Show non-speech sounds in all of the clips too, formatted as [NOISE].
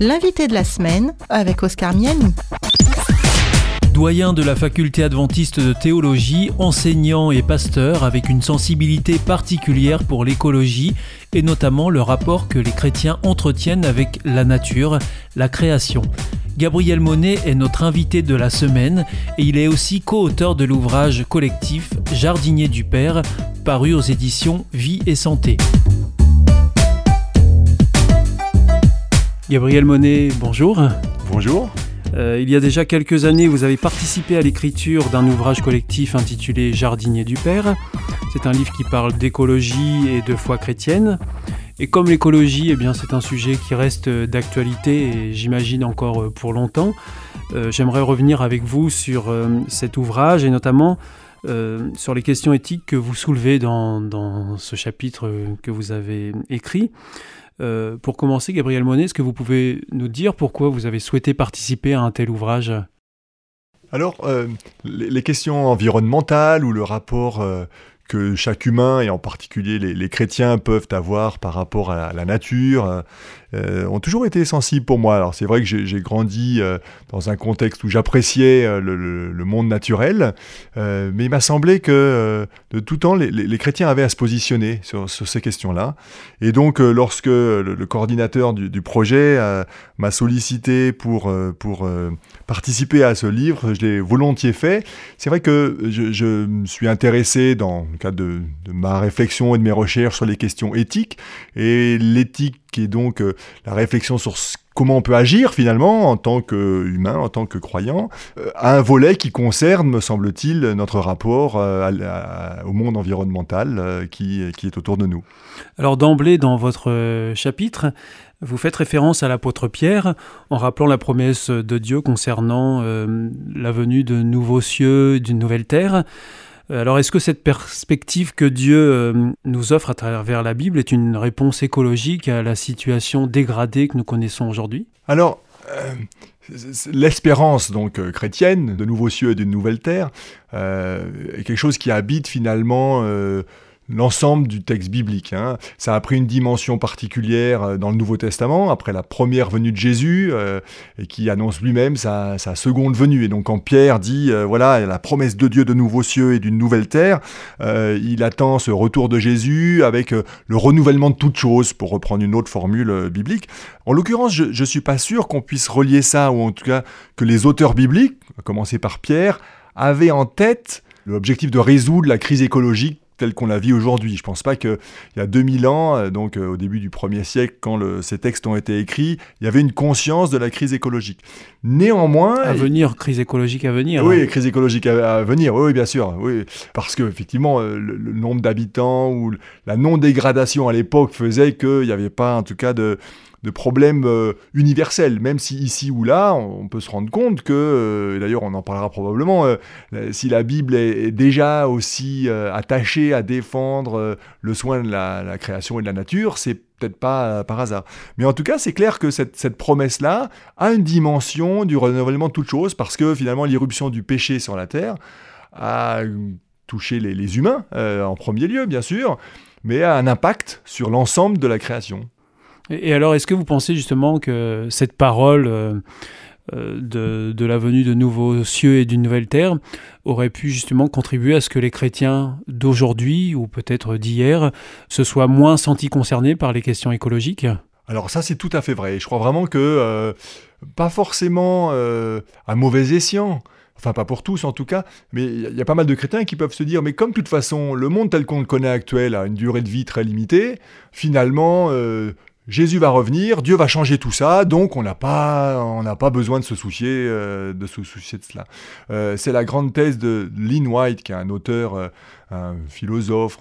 L'invité de la semaine avec Oscar Miani. Doyen de la faculté adventiste de théologie, enseignant et pasteur avec une sensibilité particulière pour l'écologie et notamment le rapport que les chrétiens entretiennent avec la nature, la création. Gabriel Monet est notre invité de la semaine et il est aussi co-auteur de l'ouvrage collectif Jardinier du Père, paru aux éditions Vie et Santé. Gabriel Monet, bonjour. Bonjour. Euh, il y a déjà quelques années, vous avez participé à l'écriture d'un ouvrage collectif intitulé Jardinier du Père. C'est un livre qui parle d'écologie et de foi chrétienne. Et comme l'écologie, eh bien, c'est un sujet qui reste d'actualité et j'imagine encore pour longtemps. Euh, j'aimerais revenir avec vous sur euh, cet ouvrage et notamment sur les questions éthiques que vous soulevez dans, dans ce chapitre que vous avez écrit. Pour commencer, Gabriel Monet, est-ce que vous pouvez nous dire pourquoi vous avez souhaité participer à un tel ouvrage? Alors, les, les, questions environnementales ou le rapport que chaque humain, et en particulier les, chrétiens, peuvent avoir par rapport à la, nature, euh, ont toujours été sensibles pour moi. Alors c'est vrai que j'ai grandi euh, dans un contexte où j'appréciais euh, le, monde naturel, mais il m'a semblé que de tout temps, les, chrétiens avaient à se positionner sur, ces questions-là. Et donc lorsque le, coordinateur du, projet m'a sollicité pour, participer à ce livre, je l'ai volontiers fait. C'est vrai que je, me suis intéressé dans cas de, ma réflexion et de mes recherches sur les questions éthiques. Et l'éthique qui est donc la réflexion sur comment on peut agir finalement en tant qu'humain, en tant que croyant, euh, a un volet qui concerne, me semble-t-il, notre rapport euh, au monde environnemental qui, qui, est autour de nous. Alors d'emblée, dans votre chapitre, vous faites référence à l'apôtre Pierre en rappelant la promesse de Dieu concernant la venue de nouveaux cieux, d'une nouvelle terre. Euh, alors est-ce que cette perspective que Dieu euh, nous offre à travers la Bible est une réponse écologique à la situation dégradée que nous connaissons aujourd'hui? Alors, euh, l'espérance donc chrétienne de nouveaux cieux et d'une nouvelle terre est quelque chose qui habite finalement l'ensemble du texte biblique. Hein. Ça a pris une dimension particulière euh, dans le Nouveau Testament, après la première venue de Jésus, euh, et qui annonce lui-même sa, seconde venue. Et donc quand Pierre dit, euh, voilà, la promesse de Dieu de nouveaux cieux et d'une nouvelle terre, il attend ce retour de Jésus avec le renouvellement de toutes choses, pour reprendre une autre formule biblique. En l'occurrence, je ne suis pas sûr qu'on puisse relier ça, ou en tout cas que les auteurs bibliques, à commencer par Pierre, avaient en tête l'objectif de résoudre la crise écologique telle qu'on la vit aujourd'hui. Je ne pense pas qu'il y a 2000 ans, euh, donc euh, au début du premier siècle, quand ces textes ont été écrits, il y avait une conscience de la crise écologique. Néanmoins... À venir, crise écologique à venir. Oui, hein. crise écologique à, venir, oui, bien sûr. Oui, parce que effectivement, euh, le, le nombre d'habitants ou la non-dégradation à l'époque faisait qu'il n'y avait pas, en tout cas, de de problèmes euh, universels, même si ici ou là, on, peut se rendre compte que, euh, d'ailleurs on en parlera probablement, euh, si la Bible est, déjà aussi attachée à défendre le soin de la, création et de la nature, c'est peut-être pas par hasard. Mais en tout cas, c'est clair que cette, promesse-là a une dimension du renouvellement de toutes choses, parce que finalement l'irruption du péché sur la terre a touché les humains en premier lieu, bien sûr, mais a un impact sur l'ensemble de la création. Et alors, est-ce que vous pensez justement que cette parole euh, euh, de, la venue de nouveaux cieux et d'une nouvelle terre aurait pu justement contribuer à ce que les chrétiens d'aujourd'hui, ou peut-être d'hier, se soient moins sentis concernés par les questions écologiques? Alors ça c'est tout à fait vrai. Je crois vraiment que, euh, pas forcément à mauvais escient, enfin pas pour tous en tout cas, mais il y, a pas mal de chrétiens qui peuvent se dire, mais comme de toute façon le monde tel qu'on le connaît actuel a une durée de vie très limitée, finalement Jésus va revenir, Dieu va changer tout ça, donc on n'a pas, besoin de se soucier, euh, de se soucier de cela. Euh, c'est la grande thèse de Lynn White, qui est un auteur, euh, un philosophe,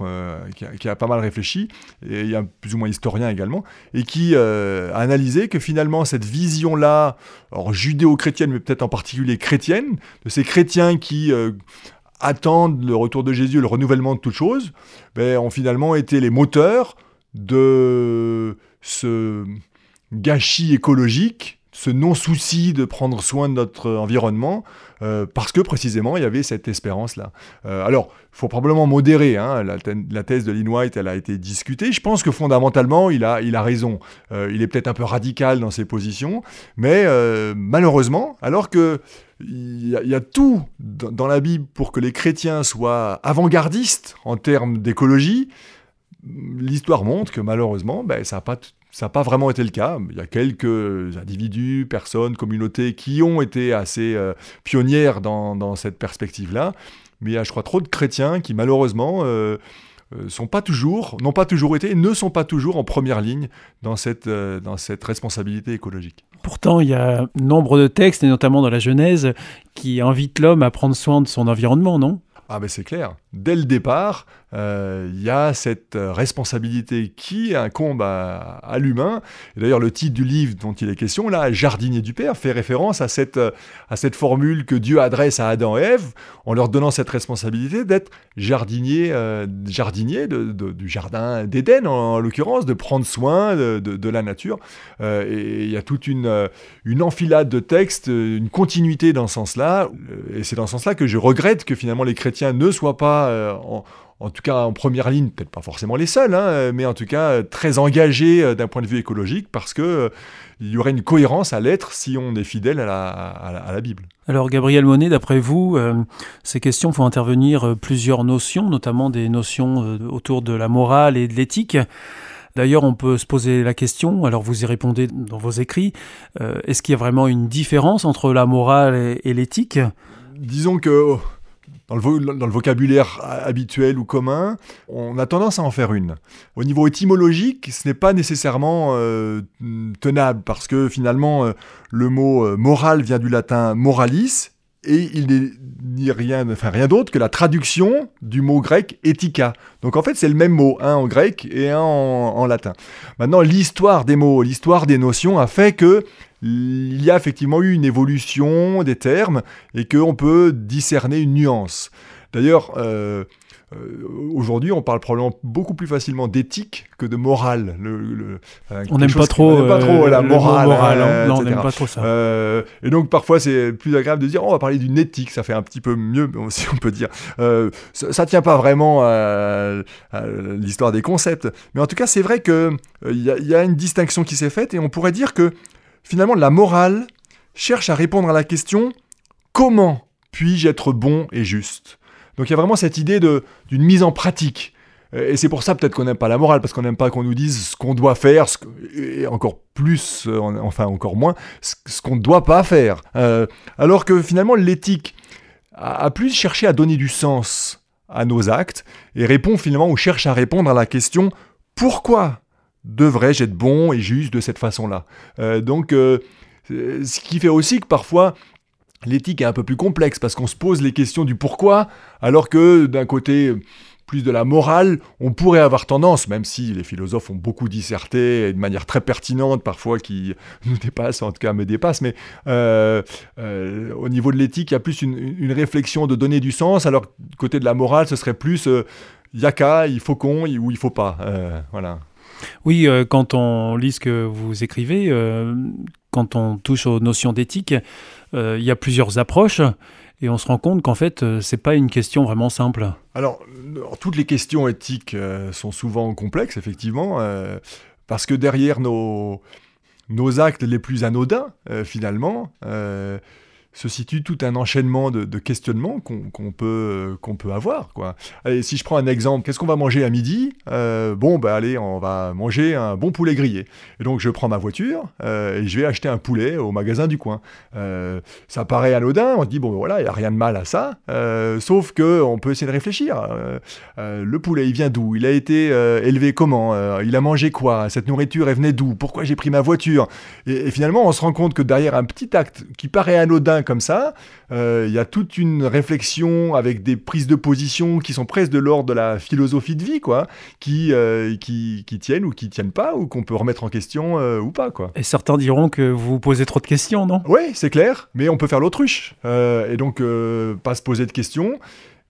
qui a, pas mal réfléchi, et il y a plus ou moins historien également, et qui a analysé que finalement cette vision-là, alors judéo-chrétienne, mais peut-être en particulier chrétienne, de ces chrétiens qui attendent le retour de Jésus, le renouvellement de toutes choses, ben, ont finalement été les moteurs de ce gâchis écologique, ce non-souci de prendre soin de notre environnement, euh, parce que précisément il y avait cette espérance-là. Euh, alors, il faut probablement modérer, hein, la, thèse de Lynn White, elle a été discutée, je pense que fondamentalement, il a, raison. Euh, il est peut-être un peu radical dans ses positions, mais malheureusement, alors que il y, a, tout dans la Bible pour que les chrétiens soient avant-gardistes en termes d'écologie, l'histoire montre que malheureusement, ben, ça n'a pas vraiment été le cas. Il y a quelques individus, personnes, communautés qui ont été assez euh, pionnières dans, cette perspective-là. Mais il y a, je crois, trop de chrétiens qui, malheureusement, euh, euh, pas n'ont pas toujours été, ne sont pas toujours en première ligne dans cette responsabilité écologique. Pourtant, il y a nombre de textes, et notamment dans la Genèse, qui invitent l'homme à prendre soin de son environnement, non? Ah ben c'est clair. Dès le départ, euh, il y a cette euh, responsabilité qui incombe à, l'humain. Et d'ailleurs, le titre du livre dont il est question, là, Jardinier du Père, fait référence à cette, euh, à cette formule que Dieu adresse à Adam et Ève en leur donnant cette responsabilité d'être jardinier, jardinier du jardin d'Éden, en, l'occurrence, de prendre soin de, la nature. et il y a toute une, une enfilade de textes, une continuité dans ce sens-là. Et c'est dans ce sens-là que je regrette que finalement les chrétiens ne soient pas en en tout cas en première ligne, peut-être pas forcément les seuls, hein, mais en tout cas très engagés euh, d'un point de vue écologique parce que euh, il y aurait une cohérence à l'être si on est fidèle à la, Bible. Alors Gabriel Monet, d'après vous, euh, ces questions font intervenir plusieurs notions, notamment des notions autour de la morale et de l'éthique. D'ailleurs, on peut se poser la question, alors vous y répondez dans vos écrits, est-ce qu'il y a vraiment une différence entre la morale et l'éthique? Disons que dans le, vocabulaire habituel ou commun, on a tendance à en faire une. Au niveau étymologique, ce n'est pas nécessairement euh, tenable parce que finalement, euh, le mot euh, moral vient du latin moralis et il n'est rien, enfin rien d'autre que la traduction du mot grec etika. Donc en fait, c'est le même mot, un en grec et un en latin. Maintenant, l'histoire des mots, l'histoire des notions a fait que il y a effectivement eu une évolution des termes et qu'on peut discerner une nuance. D'ailleurs, euh, euh, aujourd'hui, on parle probablement beaucoup plus facilement d'éthique que de morale. Le, on n'aime pas trop, pas trop la morale. Hein, on n'aime pas trop ça. Euh, et donc, parfois, c'est plus agréable de dire oh, on va parler d'une éthique, ça fait un petit peu mieux, [LAUGHS] si on peut dire. ça ne tient pas vraiment à, l'histoire des concepts. Mais en tout cas, c'est vrai qu'il il y, a une distinction qui s'est faite et on pourrait dire que Finalement, la morale cherche à répondre à la question comment puis-je être bon et juste? Donc il y a vraiment cette idée d'une mise en pratique. Et c'est pour ça peut-être qu'on n'aime pas la morale, parce qu'on n'aime pas qu'on nous dise ce qu'on doit faire, et encore plus, euh, enfin encore moins, ce, qu'on ne doit pas faire. Euh, alors que finalement l'éthique a, plus cherché à donner du sens à nos actes, et répond finalement, ou cherche à répondre à la question pourquoi? Devrais-je être bon et juste de cette façon-là euh, Donc, euh, ce qui fait aussi que parfois, l'éthique est un peu plus complexe parce qu'on se pose les questions du pourquoi, alors que d'un côté plus de la morale, on pourrait avoir tendance, même si les philosophes ont beaucoup disserté et de manière très pertinente parfois qui [LAUGHS] nous dépasse, en tout cas me dépasse, mais euh, au niveau de l'éthique, il y a plus une, réflexion de donner du sens, alors côté de la morale, ce serait plus yaka, il faut qu'on ou il faut pas. voilà. Oui, euh, quand on lit ce que vous écrivez, euh, quand on touche aux notions d'éthique, euh, il y a plusieurs approches et on se rend compte qu'en fait, c'est pas une question vraiment simple. Alors, toutes les questions éthiques sont souvent complexes, effectivement, parce que derrière nos, nos actes les plus anodins, finalement, se situe tout un enchaînement de, questionnements qu'on peut, qu'on peut avoir. Quoi. Si je prends un exemple, qu'est-ce qu'on va manger à midi? Euh, Bon, bah allez, on va manger un bon poulet grillé. Et donc je prends ma voiture euh, et je vais acheter un poulet au magasin du coin. Euh, ça paraît anodin, on se dit, bon voilà, il n'y a rien de mal à ça, sauf qu'on peut essayer de réfléchir. le poulet, il vient d'où? Il a été élevé comment? Il a mangé quoi? Cette nourriture, elle venait d'où? Pourquoi j'ai pris ma voiture? Et, et finalement, on se rend compte que derrière un petit acte qui paraît anodin comme ça. Euh, il y a toute une réflexion avec des prises de position qui sont presque de l'ordre de la philosophie de vie, quoi, qui, euh, qui, tiennent ou qui tiennent pas, ou qu'on peut remettre en question euh, ou pas, quoi. Et certains diront que vous posez trop de questions, non? Oui, c'est clair, mais on peut faire l'autruche. et donc, pas se poser de questions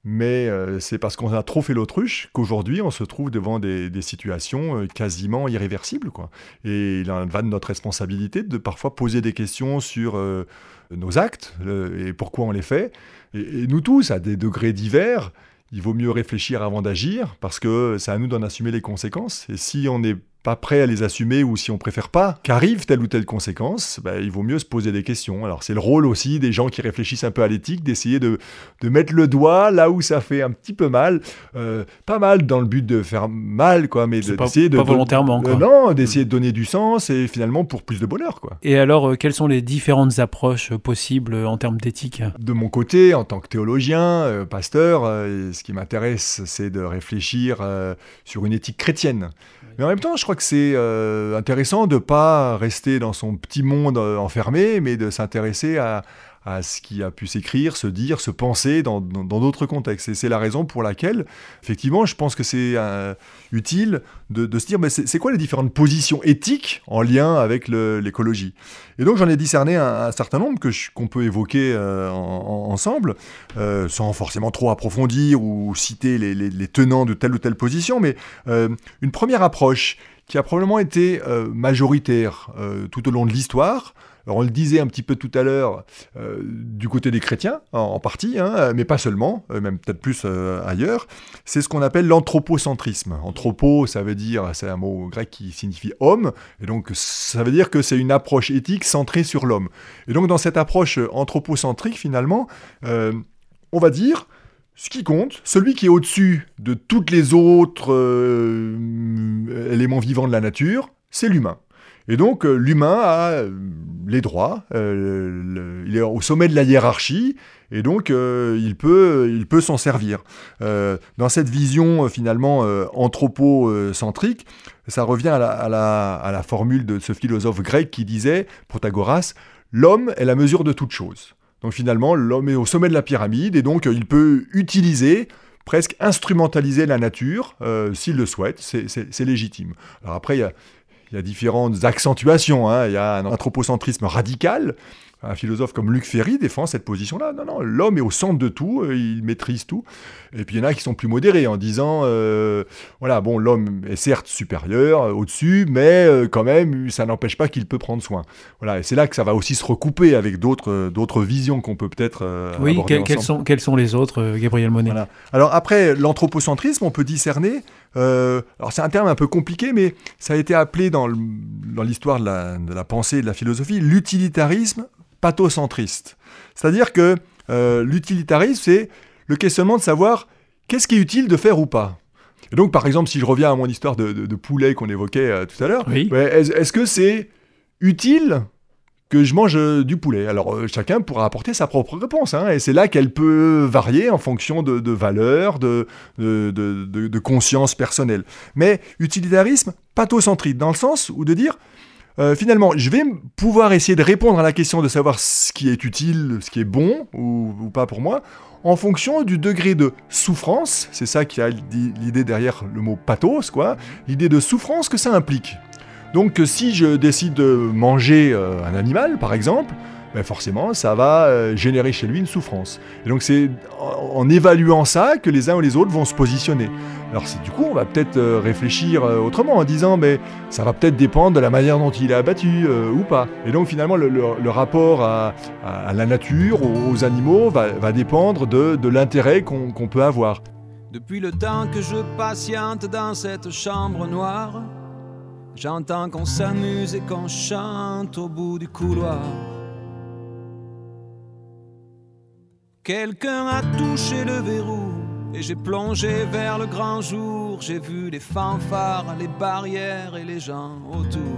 mais euh, c'est parce qu'on a trop fait l'autruche qu'aujourd'hui on se trouve devant des, situations euh, quasiment irréversibles. Quoi. Et il en va de notre responsabilité de parfois poser des questions sur euh, nos actes et pourquoi on les fait. Et, nous tous, à des degrés divers, il vaut mieux réfléchir avant d'agir parce que c'est à nous d'en assumer les conséquences. Et si on est pas prêt à les assumer ou si on préfère pas qu'arrive telle ou telle conséquence, bah, il vaut mieux se poser des questions. Alors c'est le rôle aussi des gens qui réfléchissent un peu à l'éthique d'essayer de, de, mettre le doigt là où ça fait un petit peu mal, euh, pas mal dans le but de faire mal quoi, mais d'essayer de, pas volontairement quoi. non, d'essayer de donner du sens et finalement pour plus de bonheur quoi. Et alors euh, quelles sont les différentes approches possibles en termes d'éthique? De mon côté, en tant que théologien, euh, pasteur, ce qui m'intéresse, c'est de réfléchir sur une éthique chrétienne. Mais en même temps, je crois que c'est euh, intéressant de ne pas rester dans son petit monde euh, enfermé, mais de s'intéresser à, à ce qui a pu s'écrire, se dire, se penser dans d'autres contextes. Et c'est la raison pour laquelle, effectivement, je pense que c'est euh, utile de, se dire, mais c'est quoi les différentes positions éthiques en lien avec l'écologie? Et donc j'en ai discerné un, certain nombre que qu'on peut évoquer ensemble, sans forcément trop approfondir ou citer les, tenants de telle ou telle position, mais une première approche qui a probablement été majoritaire tout au long de l'histoire, on le disait un petit peu tout à l'heure, euh, du côté des chrétiens, en, partie, hein, mais pas seulement, euh, même peut-être plus euh, ailleurs, c'est ce qu'on appelle l'anthropocentrisme. Anthropo, ça veut dire, c'est un mot grec qui signifie homme, et donc ça veut dire que c'est une approche éthique centrée sur l'homme. Et donc dans cette approche anthropocentrique, finalement, on va dire, ce qui compte, celui qui est au-dessus de toutes les autres éléments vivants de la nature, c'est l'humain. Et donc euh, l'humain a euh, les droits, euh, il est au sommet de la hiérarchie, et donc il peut, s'en servir. dans cette vision finalement anthropocentrique, ça revient à la, à, la, à la, formule de ce philosophe grec qui disait, Protagoras, l'homme est la mesure de toute chose. Donc finalement, l'homme est au sommet de la pyramide, et donc il peut utiliser presque instrumentaliser la nature, s'il le souhaite, c'est légitime. Alors après, il y a il y a différentes accentuations. Hein. Il y a un anthropocentrisme radical. Un philosophe comme Luc Ferry défend cette position-là. Non, non, l'homme est au centre de tout, euh, il maîtrise tout. Et puis il y en a qui sont plus modérés en disant, euh, voilà, bon, l'homme est certes supérieur, euh, au-dessus, mais quand même, ça n'empêche pas qu'il peut prendre soin. Voilà, et c'est là que ça va aussi se recouper avec d'autres, d'autres visions qu'on peut peut-être. oui, quelles, sont, quelles sont les autres, Gabriel Monet? Alors après, l'anthropocentrisme, on peut discerner euh, alors c'est un terme un peu compliqué, mais ça a été appelé dans l'histoire de, la, pensée et de la philosophie l'utilitarisme pathocentriste. C'est-à-dire que euh, l'utilitarisme, c'est le questionnement de savoir qu'est-ce qui est utile de faire ou pas. Et donc, par exemple, si je reviens à mon histoire de, poulet qu'on évoquait euh, tout à l'heure, est-ce que c'est utile que je mange euh, du poulet? Alors euh, chacun pourra apporter sa propre réponse, hein, et c'est là qu'elle peut varier en fonction de, de valeurs, de, de, de, conscience personnelle. Mais utilitarisme pathocentrique, dans le sens où de dire, euh, finalement, je vais pouvoir essayer de répondre à la question de savoir ce qui est utile, ce qui est bon ou, pas pour moi, en fonction du degré de souffrance, c'est ça qui a l'idée derrière le mot pathos, quoi, l'idée de souffrance que ça implique. Donc si je décide de manger euh, un animal, par exemple, ben forcément, ça va euh, générer chez lui une souffrance. Et donc c'est en, évaluant ça que les uns ou les autres vont se positionner. Alors du coup, on va peut-être euh, réfléchir autrement en disant, mais ça va peut-être dépendre de la manière dont il est abattu ou pas. Et donc finalement, le, rapport à, la nature, aux, animaux, va, dépendre de, l'intérêt qu'on peut avoir. Depuis le temps que je patiente dans cette chambre noire, J'entends qu'on s'amuse et qu'on chante au bout du couloir. Quelqu'un a touché le verrou et j'ai plongé vers le grand jour. J'ai vu les fanfares, les barrières et les gens autour.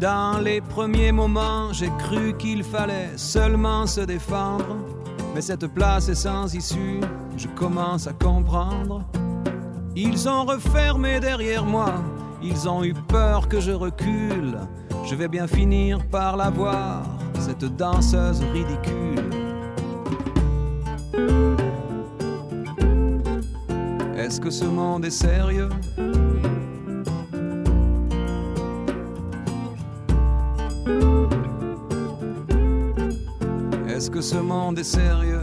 Dans les premiers moments, j'ai cru qu'il fallait seulement se défendre. Mais cette place est sans issue, je commence à comprendre. Ils ont refermé derrière moi, ils ont eu peur que je recule. Je vais bien finir par la voir, cette danseuse ridicule. Est-ce que ce monde est sérieux? Est-ce que ce monde est sérieux?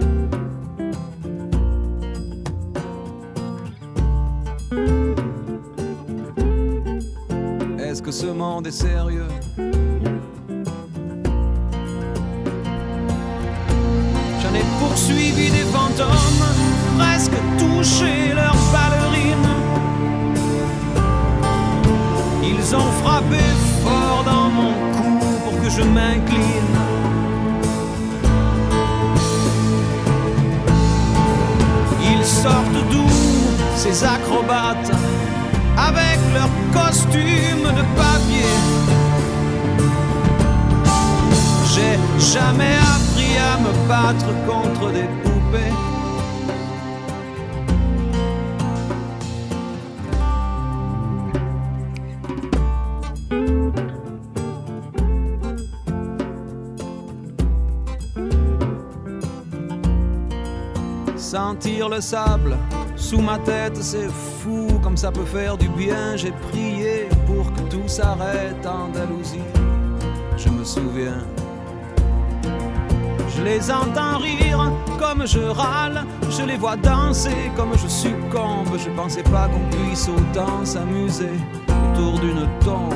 Est sérieux J'en ai poursuivi des fantômes, presque touché leurs ballerines. Ils ont frappé fort dans mon cou pour que je m'incline. Ils sortent d'où ces acrobates? Avec leurs costumes de papier. J'ai jamais appris à me battre contre des poupées. Sentir le sable sous ma tête, c'est fou comme ça peut faire du bien. J'ai prié pour que tout s'arrête Andalousie. Je me souviens. Je les entends rire comme je râle, je les vois danser comme je succombe. Je pensais pas qu'on puisse autant s'amuser autour d'une tombe.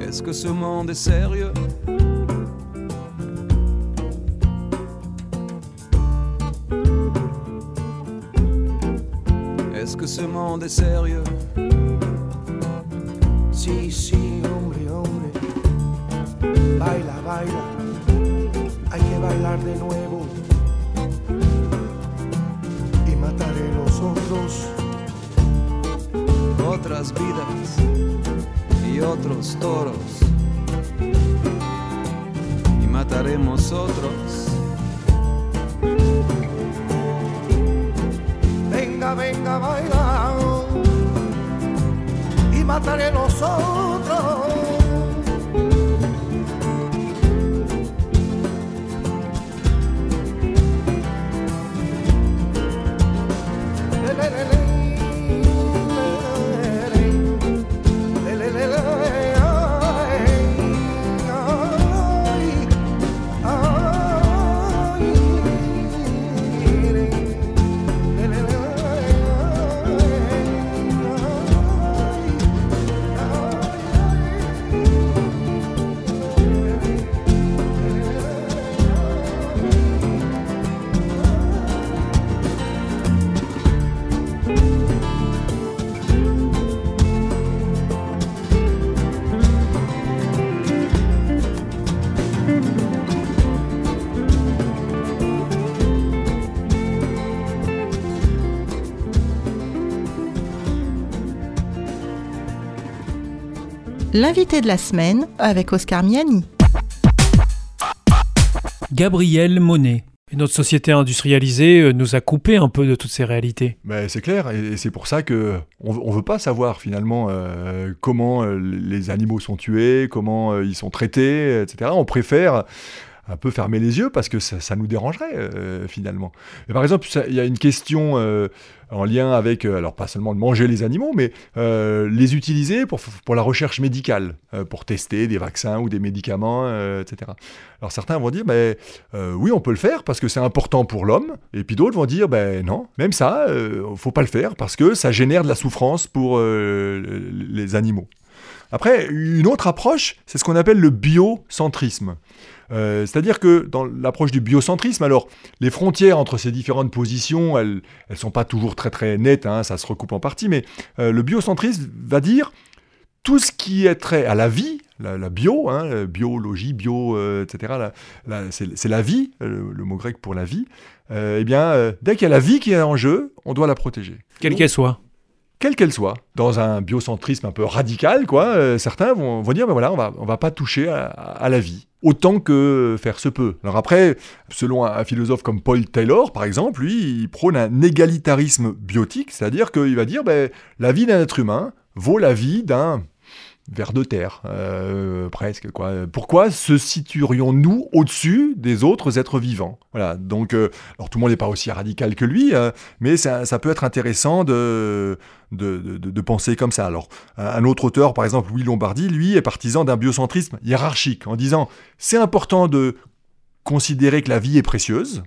Est-ce que ce monde est sérieux? Monde est sérieux Sí, sí, hombre, hombre. Baila, baila. Hay que bailar de nuevo. Y mataré los otros. Otras vidas y otros toros. Y mataremos otros. Venga, venga, baila. Y mataré L'invité de la semaine avec Oscar Miani. Gabriel Monet. Et notre société industrialisée euh, nous a coupé un peu de toutes ces réalités. Mais c'est clair, et c'est pour ça que on, on veut pas savoir finalement euh, comment euh, les animaux sont tués, comment ils sont traités, etc. On préfère un peu fermer les yeux parce que ça, nous dérangerait euh, finalement. Mais par exemple, il y a une question euh, en lien avec, euh, alors pas seulement de manger les animaux, mais les utiliser pour, pour la recherche médicale, pour tester des vaccins ou des médicaments, etc. Alors certains vont dire, euh, oui, on peut le faire parce que c'est important pour l'homme, et puis d'autres vont dire, ben non, même ça, euh, faut pas le faire parce que ça génère de la souffrance pour les animaux. Après, une autre approche, c'est ce qu'on appelle le biocentrisme. Euh, C'est-à-dire que dans l'approche du biocentrisme, alors les frontières entre ces différentes positions, elles ne sont pas toujours très très nettes, hein, ça se recoupe en partie, mais euh, le biocentrisme va dire tout ce qui est trait à la vie, la, la bio, hein, la biologie, bio, euh, etc., c'est la vie, euh, le, mot grec pour la vie, euh, eh bien, euh, dès qu'il y a la vie qui est en jeu, on doit la protéger. Quelle qu'elle soit. Quelle qu'elle soit. Dans un biocentrisme un peu radical, quoi, euh, certains vont, dire, ben on va, va pas toucher à, à la vie autant que faire se peut. Alors après, selon un, philosophe comme Paul Taylor, par exemple, lui, il prône un égalitarisme biotique, c'est-à-dire qu'il va dire, ben, la vie d'un être humain vaut la vie d'un vers de terre, euh, presque. Quoi. Pourquoi se situerions-nous au-dessus des autres êtres vivants? Voilà. Donc, euh, alors tout le monde n'est pas aussi radical que lui, euh, mais ça, peut être intéressant de de, penser comme ça. Alors, un autre auteur, par exemple Louis Lombardi, lui, est partisan d'un biocentrisme hiérarchique, en disant c'est important de considérer que la vie est précieuse,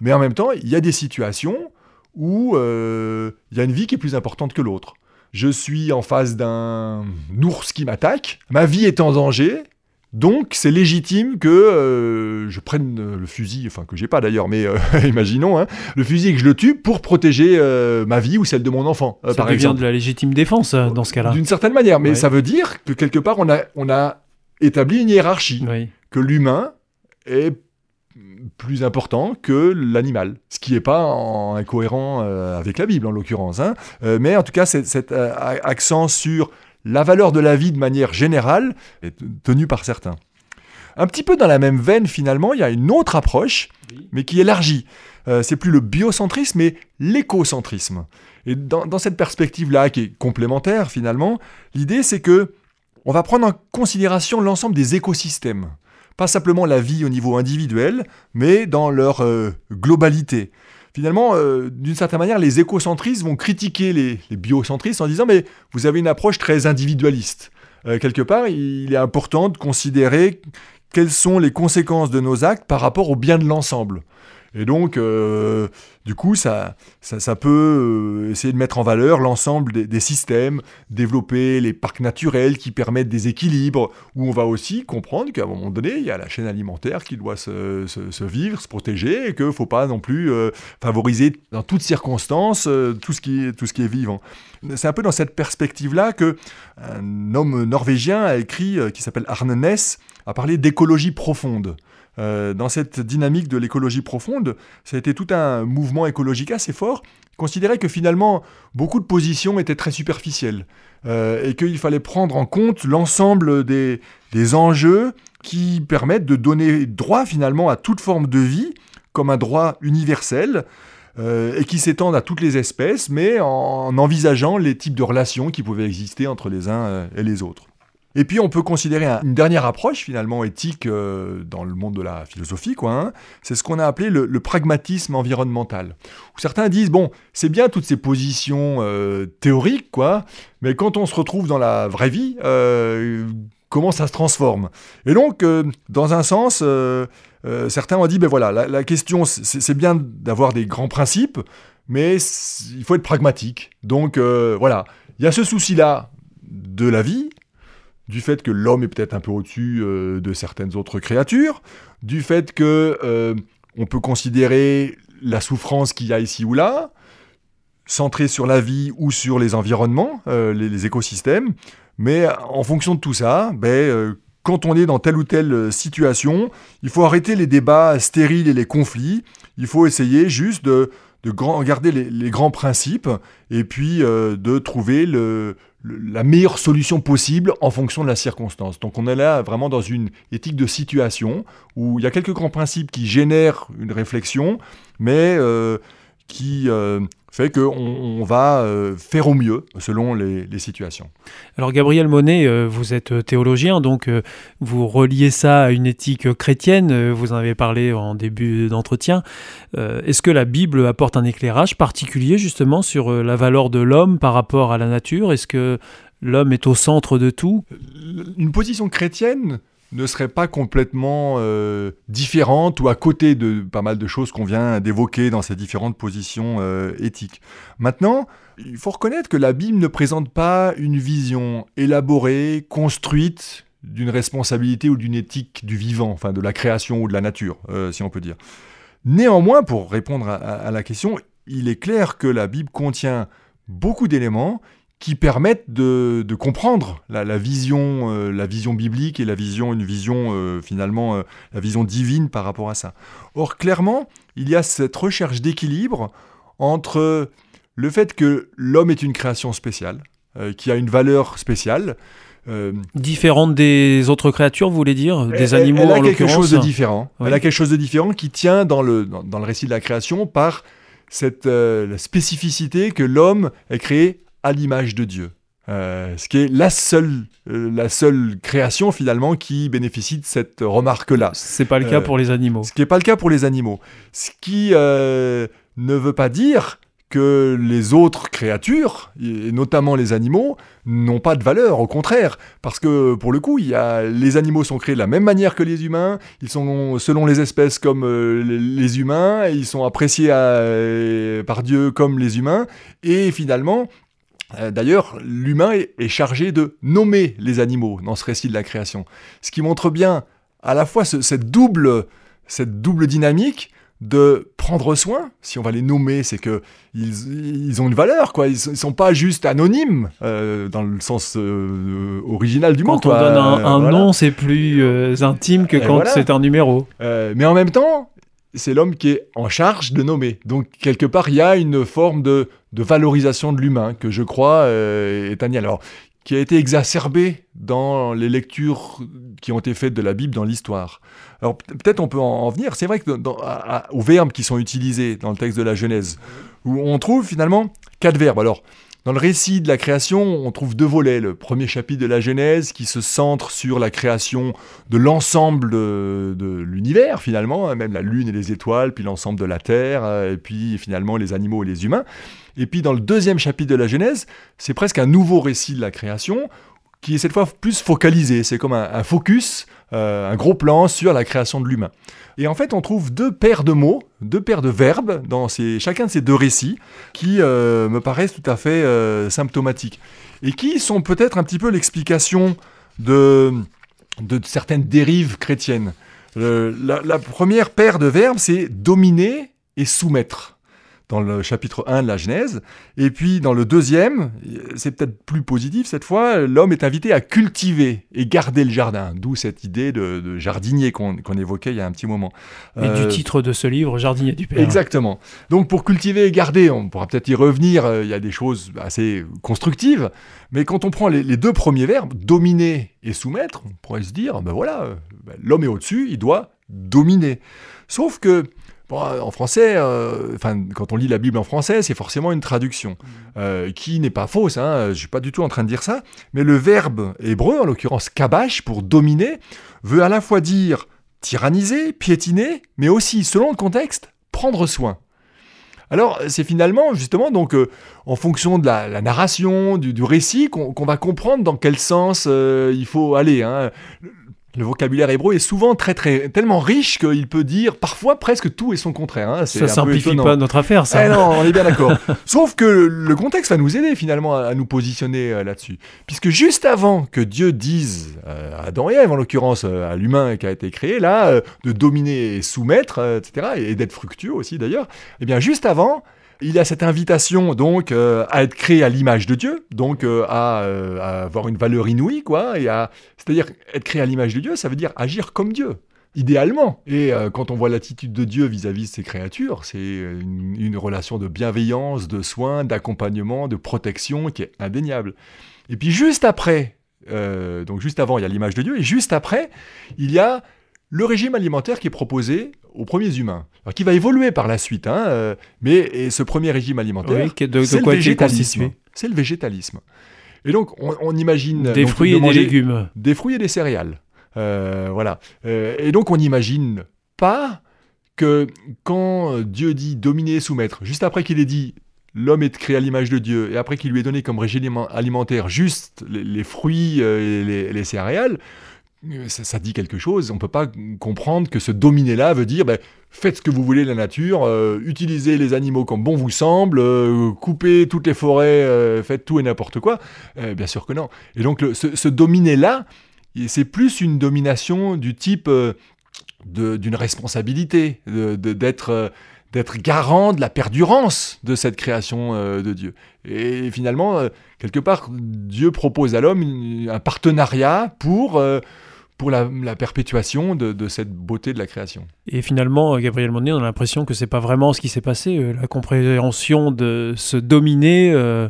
mais en même temps, il y a des situations où il y a une vie qui est plus importante que l'autre je suis en face d'un ours qui m'attaque, ma vie est en danger, donc c'est légitime que euh, je prenne le fusil, enfin que j'ai pas d'ailleurs, mais euh, [LAUGHS] imaginons, hein, le fusil et que je le tue pour protéger euh, ma vie ou celle de mon enfant. ça par devient de la légitime défense dans ce cas-là. D'une certaine manière, mais ça veut dire que quelque part on a, on a établi une hiérarchie, que l'humain est plus important que l'animal, ce qui n'est pas en incohérent euh, avec la Bible en l'occurrence. Hein. Euh, mais en tout cas, cet euh, accent sur la valeur de la vie de manière générale est tenu par certains. Un petit peu dans la même veine, finalement, il y a une autre approche, mais qui élargit. c'est plus le biocentrisme, mais l'écocentrisme. Et dans, dans cette perspective-là, qui est complémentaire finalement, l'idée c'est que on va prendre en considération l'ensemble des écosystèmes pas simplement la vie au niveau individuel, mais dans leur euh, globalité. Finalement, euh, d'une certaine manière, les écocentristes vont critiquer les, biocentristes en disant mais vous avez une approche très individualiste. Euh, quelque part, il est important de considérer quelles sont les conséquences de nos actes par rapport au bien de l'ensemble. Et donc, euh, du coup, ça, ça, peut euh, essayer de mettre en valeur l'ensemble des, systèmes, développer les parcs naturels qui permettent des équilibres, où on va aussi comprendre qu'à un moment donné, il y a la chaîne alimentaire qui doit se, vivre, se protéger, et qu'il ne faut pas non plus euh, favoriser dans toutes circonstances tout, ce qui tout ce qui est vivant. C'est un peu dans cette perspective-là que un homme norvégien a écrit, qui s'appelle Arne Ness, a parlé d'écologie profonde. Euh, dans cette dynamique de l'écologie profonde, ça a été tout un mouvement écologique assez fort, considérait que finalement beaucoup de positions étaient très superficielles euh, et qu'il fallait prendre en compte l'ensemble des, enjeux qui permettent de donner droit finalement à toute forme de vie comme un droit universel euh, et qui s'étendent à toutes les espèces, mais en envisageant les types de relations qui pouvaient exister entre les uns et les autres. Et puis on peut considérer une dernière approche finalement éthique euh, dans le monde de la philosophie, quoi. Hein. c'est ce qu'on a appelé le, pragmatisme environnemental. Où certains disent bon, c'est bien toutes ces positions euh, théoriques, quoi, mais quand on se retrouve dans la vraie vie, euh, comment ça se transforme? Et donc, dans un sens, certains ont dit ben voilà, la, la question c'est bien d'avoir des grands principes, mais il faut être pragmatique. Donc voilà, il y a ce souci-là de la vie, du fait que l'homme est peut-être un peu au-dessus euh, de certaines autres créatures, du fait que euh, on peut considérer la souffrance qu'il y a ici ou là, centrée sur la vie ou sur les environnements, euh, les, écosystèmes, mais en fonction de tout ça, ben, quand on est dans telle ou telle situation, il faut arrêter les débats stériles et les conflits, il faut essayer juste de, garder les, grands principes et puis de trouver la meilleure solution possible en fonction de la circonstance. Donc on est là vraiment dans une éthique de situation où il y a quelques grands principes qui génèrent une réflexion, mais euh, qui euh, fait qu'on on va euh, faire au mieux selon les, situations. Alors Gabriel Monet, vous êtes théologien, donc vous reliez ça à une éthique chrétienne, vous en avez parlé en début d'entretien. Est-ce que la Bible apporte un éclairage particulier justement sur la valeur de l'homme par rapport à la nature? Est-ce que l'homme est au centre de tout? Une position chrétienne ne serait pas complètement euh, différente ou à côté de pas mal de choses qu'on vient d'évoquer dans ces différentes positions euh, éthiques. Maintenant, il faut reconnaître que la Bible ne présente pas une vision élaborée, construite d'une responsabilité ou d'une éthique du vivant, enfin de la création ou de la nature, euh, si on peut dire. Néanmoins, pour répondre à la question, il est clair que la Bible contient beaucoup d'éléments qui permettent de, comprendre la, vision, euh, la vision biblique et la vision, une vision euh, finalement, euh, la vision divine par rapport à ça. Or, clairement, il y a cette recherche d'équilibre entre le fait que l'homme est une création spéciale, euh, qui a une valeur spéciale. Euh, Différente des autres créatures, vous voulez dire? Des elle, animaux elle a en quelque chose de différent. Oui. Elle a quelque chose de différent qui tient dans le, dans, dans le récit de la création par cette euh, la spécificité que l'homme est créé à l'image de Dieu. Euh, ce qui est la seule, euh, la seule création finalement qui bénéficie de cette remarque-là. C'est pas le cas Euh, pour les animaux. Ce qui n'est pas le cas pour les animaux. Ce qui ne veut pas dire que les autres créatures, et notamment les animaux, n'ont pas de valeur, au contraire. Parce que pour le coup, il y a, les animaux sont créés de la même manière que les humains, ils sont selon les espèces comme euh, les- humains, ils sont appréciés à- euh, par Dieu comme les humains, et finalement, D'ailleurs, l'humain est, chargé de nommer les animaux dans ce récit de la création. Ce qui montre bien à la fois ce- cette, double, cette double dynamique de prendre soin. Si on va les nommer, c'est que ils, ils ont une valeur, quoi. Ils, ne sont pas juste anonymes euh, dans le sens euh, original du mot. Quand on donne un, un Euh, voilà. nom, c'est plus euh, intime que Et quand voilà. c'est un numéro. Euh, mais en même temps, c'est l'homme qui est en charge de nommer. Donc, quelque part, il y a une forme de, de valorisation de l'humain que je crois euh, est un Alors, qui a été exacerbée dans les lectures qui ont été faites de la Bible dans l'histoire. Alors, peut- peut-être on peut en, en venir. C'est vrai que aux verbes qui sont utilisés dans le texte de la Genèse, où on trouve finalement quatre verbes. Alors, dans le récit de la création, on trouve deux volets. Le premier chapitre de la Genèse qui se centre sur la création de l'ensemble de, de l'univers finalement, hein, même la lune et les étoiles, puis l'ensemble de la terre, euh, et puis finalement les animaux et les humains. Et puis dans le deuxième chapitre de la Genèse, c'est presque un nouveau récit de la création qui est cette fois plus focalisé. C'est comme un, focus, euh, un gros plan sur la création de l'humain. Et en fait, on trouve deux paires de mots, deux paires de verbes dans ces, chacun de ces deux récits qui euh, me paraissent tout à fait euh, symptomatiques et qui sont peut-être un petit peu l'explication de, certaines dérives chrétiennes. La première paire de verbes, c'est dominer et soumettre dans le chapitre 1 de la Genèse. Et puis dans le deuxième, c'est peut-être plus positif cette fois, l'homme est invité à cultiver et garder le jardin, d'où cette idée de, de jardinier qu'on évoquait il y a un petit moment. Et Euh, du titre de ce livre, Jardinier du Père. Exactement. Donc pour cultiver et garder, on pourra peut-être y revenir, euh, il y a des choses assez constructives, mais quand on prend les, les deux premiers verbes, dominer et soumettre, on pourrait se dire, ben voilà, euh, ben, l'homme est au-dessus, il doit dominer. Sauf que, bon, euh, en français, euh, quand on lit la Bible en français, c'est forcément une traduction, euh, qui n'est pas fausse, hein, je suis pas du tout en train de dire ça, mais le verbe hébreu, en l'occurrence kabash, pour dominer, veut à la fois dire tyranniser, piétiner, mais aussi, selon le contexte, prendre soin. Alors, c'est finalement, justement, donc, euh, en fonction de la, la narration, du, du récit, qu'on va comprendre dans quel sens euh, il faut aller. hein. Le, vocabulaire hébreu est souvent très, très, tellement riche qu'il peut dire parfois presque tout et son contraire. hein. Ça simplifie pas notre affaire, ça. Eh non, on est bien [LAUGHS] d'accord. Sauf que le contexte va nous aider finalement à, nous positionner euh, là-dessus. Puisque juste avant que Dieu dise euh, à Adam et Ève, en l'occurrence euh, à l'humain qui a été créé, là, de dominer et soumettre, etc., et, d'être fructueux aussi d'ailleurs, eh bien juste avant, il y a cette invitation donc euh, à être créé à l'image de Dieu, donc euh, à, euh, à avoir une valeur inouïe, quoi, et à, c'est-à-dire être créé à l'image de Dieu, ça veut dire agir comme Dieu idéalement. Et quand on voit l'attitude de Dieu vis-à-vis de ses créatures, c'est une, une relation de bienveillance, de soin, d'accompagnement, de protection qui est indéniable. Et puis juste après, donc juste avant, il y a l'image de Dieu, et juste après, il y a le régime alimentaire qui est proposé aux premiers humains, alors qui va évoluer par la suite, hein, euh, mais ce premier régime alimentaire, Oui, de, de c'est le quoi végétalisme. C'est le végétalisme. Et donc, on, on imagine Des donc, fruits de et des légumes. des fruits et des céréales. Euh, voilà. Euh, et donc on n'imagine pas que quand Dieu dit dominer et soumettre, juste après qu'il ait dit l'homme est créé à l'image de Dieu, et après qu'il lui ait donné comme régime alimentaire juste les, les fruits et les, les céréales, ça, ça dit quelque chose. On ne peut pas comprendre que ce dominer-là veut dire ben, faites ce que vous voulez de la nature, euh, utilisez les animaux comme bon vous semble, euh, coupez toutes les forêts, euh, faites tout et n'importe quoi. Euh, bien sûr que non. Et donc ce, dominer-là, c'est plus une domination du type euh, d'une responsabilité, d'être euh, d'être garant de la perdurance de cette création euh, de Dieu. Et finalement, euh, quelque part, Dieu propose à l'homme un partenariat pour, euh, pour la, la perpétuation de, de, cette beauté de la création. Et finalement, Gabriel Monet, on a l'impression que c'est pas vraiment ce qui s'est passé. Euh, la compréhension de se dominer euh,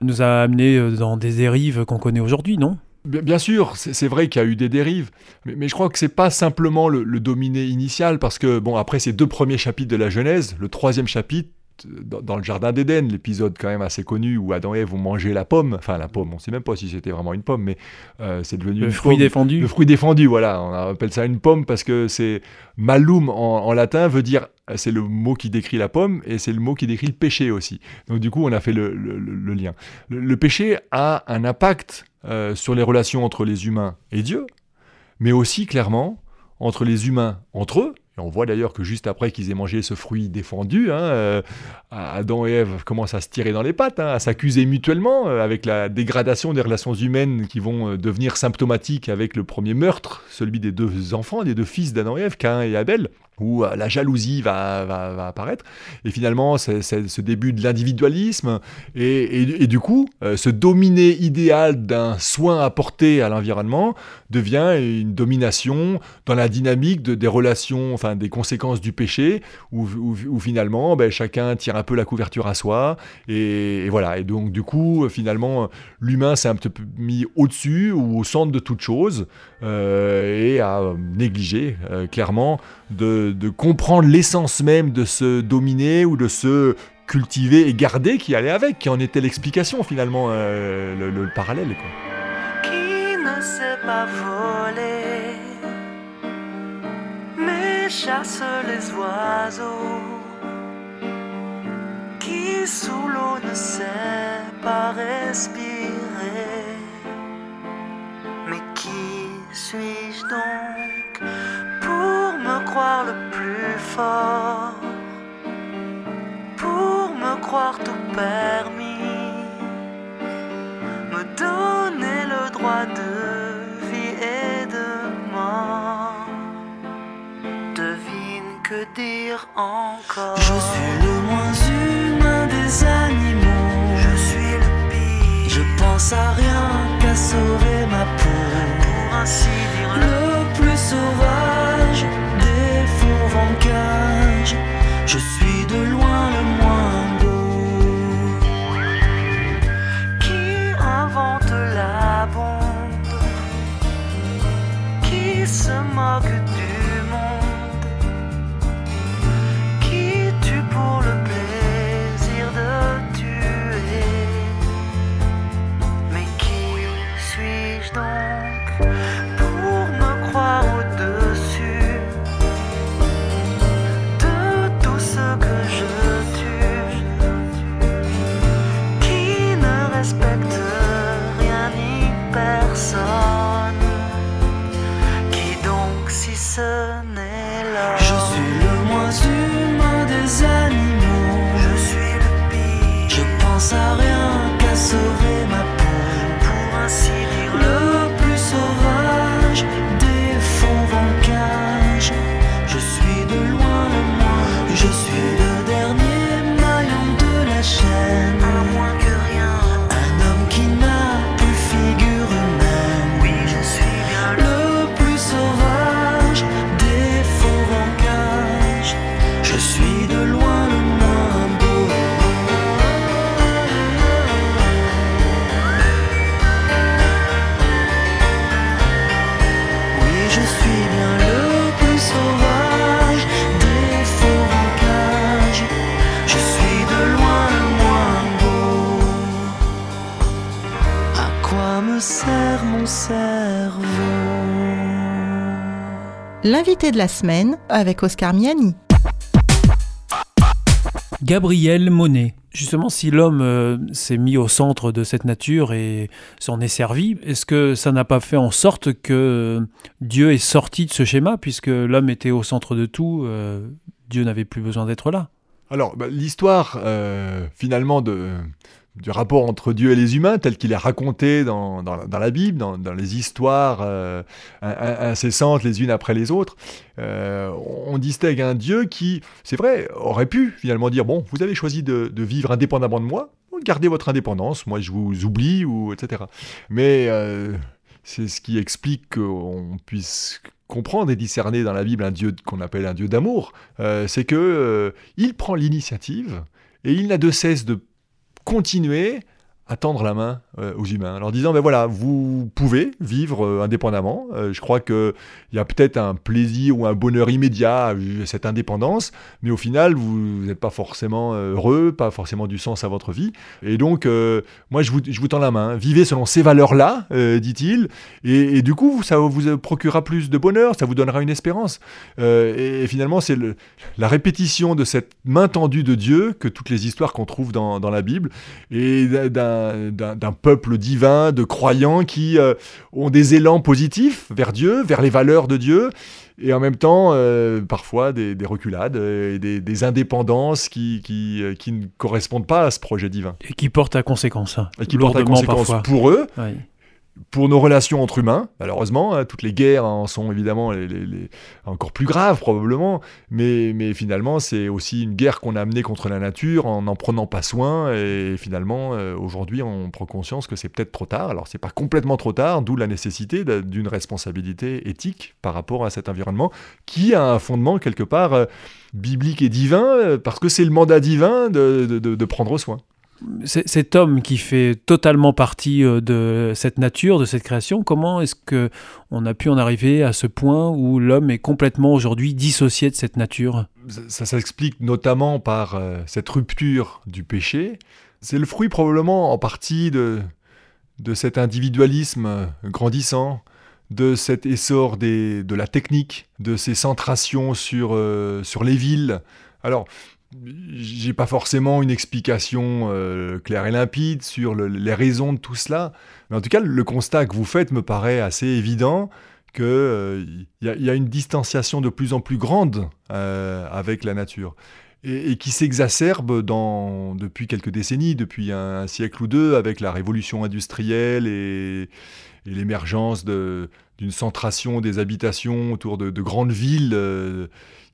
nous a amené euh, dans des dérives qu'on connaît aujourd'hui, non? Bien sûr, c'est vrai qu'il y a eu des dérives, mais, mais je crois que c'est pas simplement le, le dominé initial, parce que bon, après ces deux premiers chapitres de la Genèse, le troisième chapitre dans, le jardin d'Éden, l'épisode quand même assez connu où Adam et Ève ont mangé la pomme, enfin la pomme, on ne sait même pas si c'était vraiment une pomme, mais euh, c'est devenu le fruit défendu. Le fruit défendu, voilà, on appelle ça une pomme parce que c'est malum en, latin veut dire c'est le mot qui décrit la pomme et c'est le mot qui décrit le péché aussi. Donc du coup, on a fait le, lien. Le, péché a un impact euh, sur les relations entre les humains et Dieu, mais aussi clairement entre les humains entre eux on voit d'ailleurs que juste après qu'ils aient mangé ce fruit défendu, hein, euh, Adam et Ève commencent à se tirer dans les pattes, hein, à s'accuser mutuellement, euh, avec la dégradation des relations humaines qui vont euh, devenir symptomatiques avec le premier meurtre, celui des deux enfants, des deux fils d'Adam et Ève, Cain et Abel où euh, la jalousie va, apparaître. Et finalement, c'est ce début de l'individualisme. Et, du coup, euh, ce dominé idéal d'un soin apporté à l'environnement devient une domination dans la dynamique de, des relations, enfin des conséquences du péché, où, finalement, ben, chacun tire un peu la couverture à soi. Et, voilà. Et donc, du coup, finalement, l'humain s'est un peu mis au-dessus ou au centre de toute chose euh, et a négligé clairement de de, comprendre l'essence même de se dominer ou de se cultiver et garder qui allait avec, qui en était l'explication finalement, euh, le, parallèle. Qui ne sait pas voler, mais chasse les oiseaux, qui sous l'eau ne sait pas respirer, croire le plus fort, pour me croire tout permis, me donner le droit de vie et de mort. Devine que dire encore. Je suis le moins humain des animaux. Je suis le pire. Je pense à rien qu'à sauver ma peau. Pour ainsi dire le plus sauvage. Je suis L'invité de la semaine avec Oscar Miani. Gabriel Monet. Justement, si l'homme euh, s'est mis au centre de cette nature et s'en est servi, est-ce que ça n'a pas fait en sorte que Dieu est sorti de ce schéma, puisque l'homme était au centre de tout, euh, Dieu n'avait plus besoin d'être là? Alors, bah, l'histoire, euh, finalement, de, du rapport entre Dieu et les humains tel qu'il est raconté dans, dans, la Bible, dans, dans les histoires euh, incessantes les unes après les autres, euh, on distingue un Dieu qui, c'est vrai, aurait pu finalement dire, bon, vous avez choisi de, vivre indépendamment de moi, gardez votre indépendance, moi je vous oublie, ou etc. Mais... Euh, c'est ce qui explique qu'on puisse comprendre et discerner dans la Bible un Dieu qu'on appelle un Dieu d'amour. c'est que il prend l'initiative et il n'a de cesse de continuer à tendre la main euh, aux humains, en leur disant, ben voilà, vous pouvez vivre euh, indépendamment. Euh, je crois qu'il y a peut-être un plaisir ou un bonheur immédiat à cette indépendance, mais au final, vous n'êtes pas forcément heureux, pas forcément du sens à votre vie. Et donc, moi, je vous, je vous tends la main. Vivez selon ces valeurs-là, dit-il, et, du coup, ça vous procurera plus de bonheur, ça vous donnera une espérance. Et, finalement, c'est la répétition de cette main tendue de Dieu que toutes les histoires qu'on trouve dans, dans la Bible, et d'un d'un peuple divin, de croyants qui euh, ont des élans positifs vers Dieu, vers les valeurs de Dieu, et en même temps, euh, parfois, des, reculades et des, indépendances qui, qui, euh, qui, ne correspondent pas à ce projet divin. Et qui portent à conséquence. Hein. Et qui portent à conséquence pour eux, pour nos relations entre humains, malheureusement, hein, toutes les guerres en sont évidemment encore plus graves probablement, mais, finalement c'est aussi une guerre qu'on a amenée contre la nature en n'en prenant pas soin, et finalement euh, aujourd'hui on prend conscience que c'est peut-être trop tard, alors c'est pas complètement trop tard, d'où la nécessité d'une responsabilité éthique par rapport à cet environnement qui a un fondement quelque part euh, biblique et divin, euh, parce que c'est le mandat divin de prendre soin cet homme qui fait totalement partie euh, de cette nature, de cette création, comment est-ce que on a pu en arriver à ce point où l'homme est complètement aujourd'hui dissocié de cette nature? Ça, s'explique notamment par euh, cette rupture du péché. C'est le fruit probablement en partie de, de cet individualisme euh, grandissant, de cet essor de la technique, de ces centrations sur, sur les villes. Alors, j'ai pas forcément une explication euh, claire et limpide sur les raisons de tout cela, mais en tout cas, le constat que vous faites me paraît assez évident qu'il euh, y, a une distanciation de plus en plus grande euh, avec la nature. Et, qui s'exacerbe depuis quelques décennies, depuis un, siècle ou deux, avec la révolution industrielle et, l'émergence d'une centration des habitations autour de, de grandes villes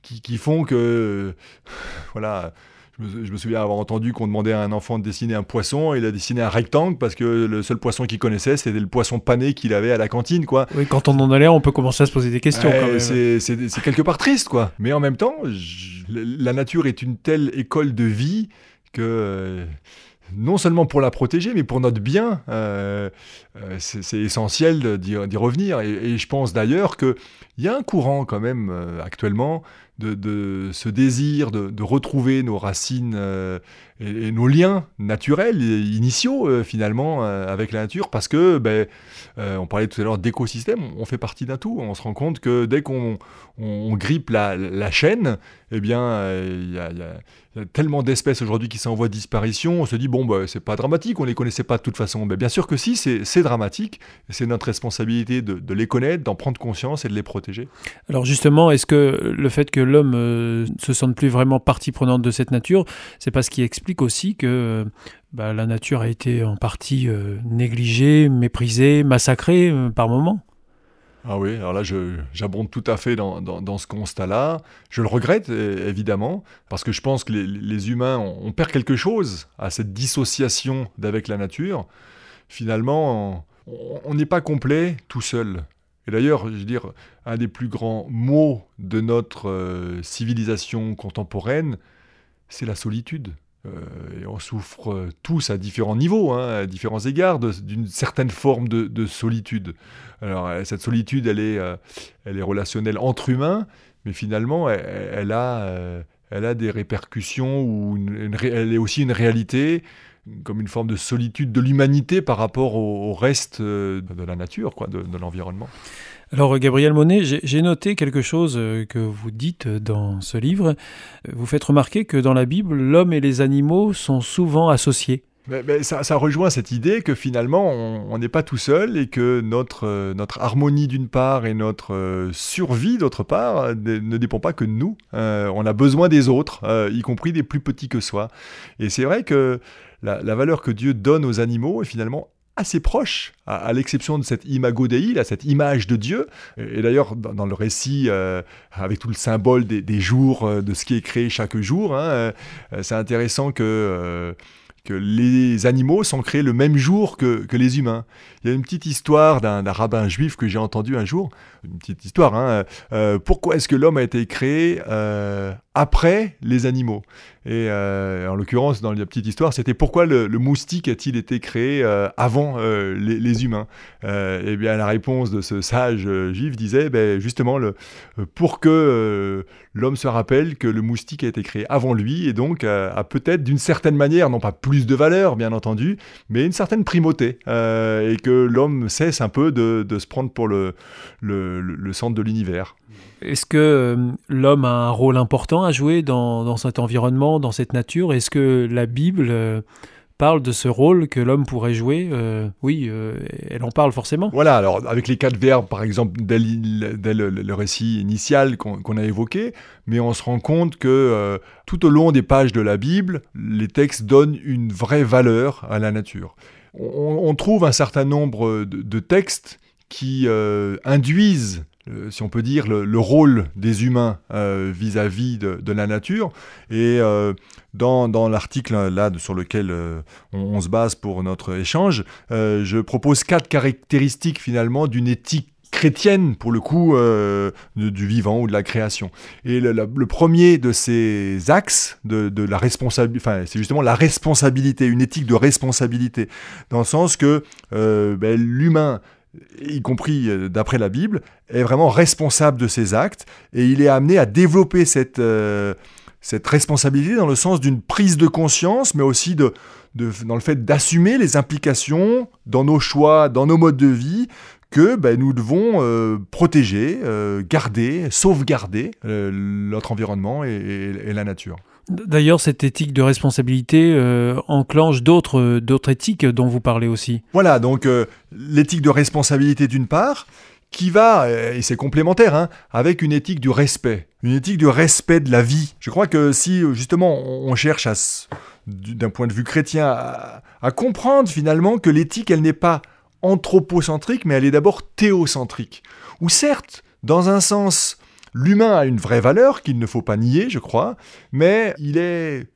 qui, font que, [LAUGHS] voilà, je me, souviens avoir entendu qu'on demandait à un enfant de dessiner un poisson, et il a dessiné un rectangle parce que le seul poisson qu'il connaissait, c'était le poisson pané qu'il avait à la cantine, quoi. Oui, quand on en a l'air, on peut commencer à se poser des questions. c'est quelque part triste, quoi. Mais en même temps, la nature est une telle école de vie que euh, non seulement pour la protéger, mais pour notre bien, euh, euh, c'est essentiel d'y revenir. Et, je pense d'ailleurs qu'il y a un courant quand même actuellement de, ce désir de, retrouver nos racines euh, et, nos liens naturels, initiaux euh, finalement, euh, avec la nature, parce que, ben, on parlait tout à l'heure d'écosystème, on fait partie d'un tout. On se rend compte que dès qu'on grippe la, chaîne, eh bien, il y, a tellement d'espèces aujourd'hui qui sont en disparition, on se dit, bon, ben, c'est pas dramatique, on les connaissait pas de toute façon. Ben, bien sûr que si, c'est dramatique, c'est notre responsabilité de, les connaître, d'en prendre conscience et de les protéger. Alors justement, est-ce que le fait que l'homme euh, se sente plus vraiment partie prenante de cette nature, c'est pas ce qui explique aussi que euh, bah, la nature a été en partie euh, négligée, méprisée, massacrée par moments. Ah oui, alors là, j'abonde tout à fait dans, ce constat-là. Je le regrette, évidemment, parce que je pense que les, humains, on, perd quelque chose à cette dissociation d'avec la nature. Finalement, on n'est pas complet tout seul. Et d'ailleurs, je veux dire, un des plus grands mots de notre euh, civilisation contemporaine, c'est la solitude. Euh, et on souffre tous à différents niveaux, hein, à différents égards, d'une certaine forme de, solitude. Alors, euh, cette solitude, elle est, elle est relationnelle entre humains, mais finalement, elle, a, elle a des répercussions, ou elle est aussi une réalité comme une forme de solitude de l'humanité par rapport au, reste euh, de la nature, quoi, de, l'environnement. Alors Gabriel Monet, j'ai noté quelque chose euh, que vous dites dans ce livre. Vous faites remarquer que dans la Bible, l'homme et les animaux sont souvent associés. Mais, ça, rejoint cette idée que finalement on n'est pas tout seul et que notre, euh, notre harmonie d'une part et notre survie d'autre part ne dépend pas que de nous. on a besoin des autres, y compris des plus petits que soi. Et c'est vrai que la, valeur que Dieu donne aux animaux est finalement assez proche, à, l'exception de cette imago Dei, cette image de Dieu. Et, d'ailleurs, dans, le récit, euh, avec tout le symbole des, jours, euh, de ce qui est créé chaque jour, hein, euh, c'est intéressant que que les animaux sont créés le même jour que, que les humains. Il y a une petite histoire d'un rabbin juif que j'ai entendu un jour, une petite histoire, hein, euh, pourquoi est-ce que l'homme a été créé euh, après les animaux? Et euh, en l'occurrence, dans la petite histoire, c'était pourquoi le, moustique a-t-il été créé avant les, humains? Eh bien, la réponse de ce sage juif disait, ben, justement, pour que l'homme se rappelle que le moustique a été créé avant lui et donc a peut-être d'une certaine manière, non pas plus de valeur, bien entendu, mais une certaine primauté et que l'homme cesse un peu de, se prendre pour le, centre de l'univers. Est-ce que euh, l'homme a un rôle important à jouer dans, cet environnement, dans cette nature? Est-ce que la Bible euh, parle de ce rôle que l'homme pourrait jouer? Euh, Oui, elle en parle forcément. Voilà, alors avec les quatre verbes, par exemple, dès, le, récit initial qu'on a évoqué, mais on se rend compte que tout au long des pages de la Bible, les textes donnent une vraie valeur à la nature on, trouve un certain nombre de, textes qui euh, induisent euh, si on peut dire, le, rôle des humains euh, vis-à-vis de, la nature. Et dans, l'article là sur lequel on, se base pour notre échange, je propose quatre caractéristiques finalement d'une éthique chrétienne, pour le coup, du vivant ou de la création. Et le, premier de ces axes de, la responsabilité, enfin, c'est justement la responsabilité, une éthique de responsabilité, dans le sens que ben, l'humain, y compris euh, d'après la Bible, est vraiment responsable de ses actes, et il est amené à développer cette, cette responsabilité dans le sens d'une prise de conscience, mais aussi de, dans le fait d'assumer les implications dans nos choix, dans nos modes de vie, que ben, nous devons euh, protéger, euh, garder, sauvegarder euh, notre environnement et, la nature. D'ailleurs, cette éthique de responsabilité enclenche d'autres, d'autres éthiques dont vous parlez aussi. Voilà, donc l'éthique de responsabilité d'une part, qui va, et c'est complémentaire, hein, avec une éthique du respect, une éthique du respect de la vie. Je crois que si justement on cherche d'un point de vue chrétien à comprendre finalement que l'éthique, elle n'est pas anthropocentrique, mais elle est d'abord théocentrique. Ou certes, dans un sens, l'humain a une vraie valeur qu'il ne faut pas nier, je crois, mais il est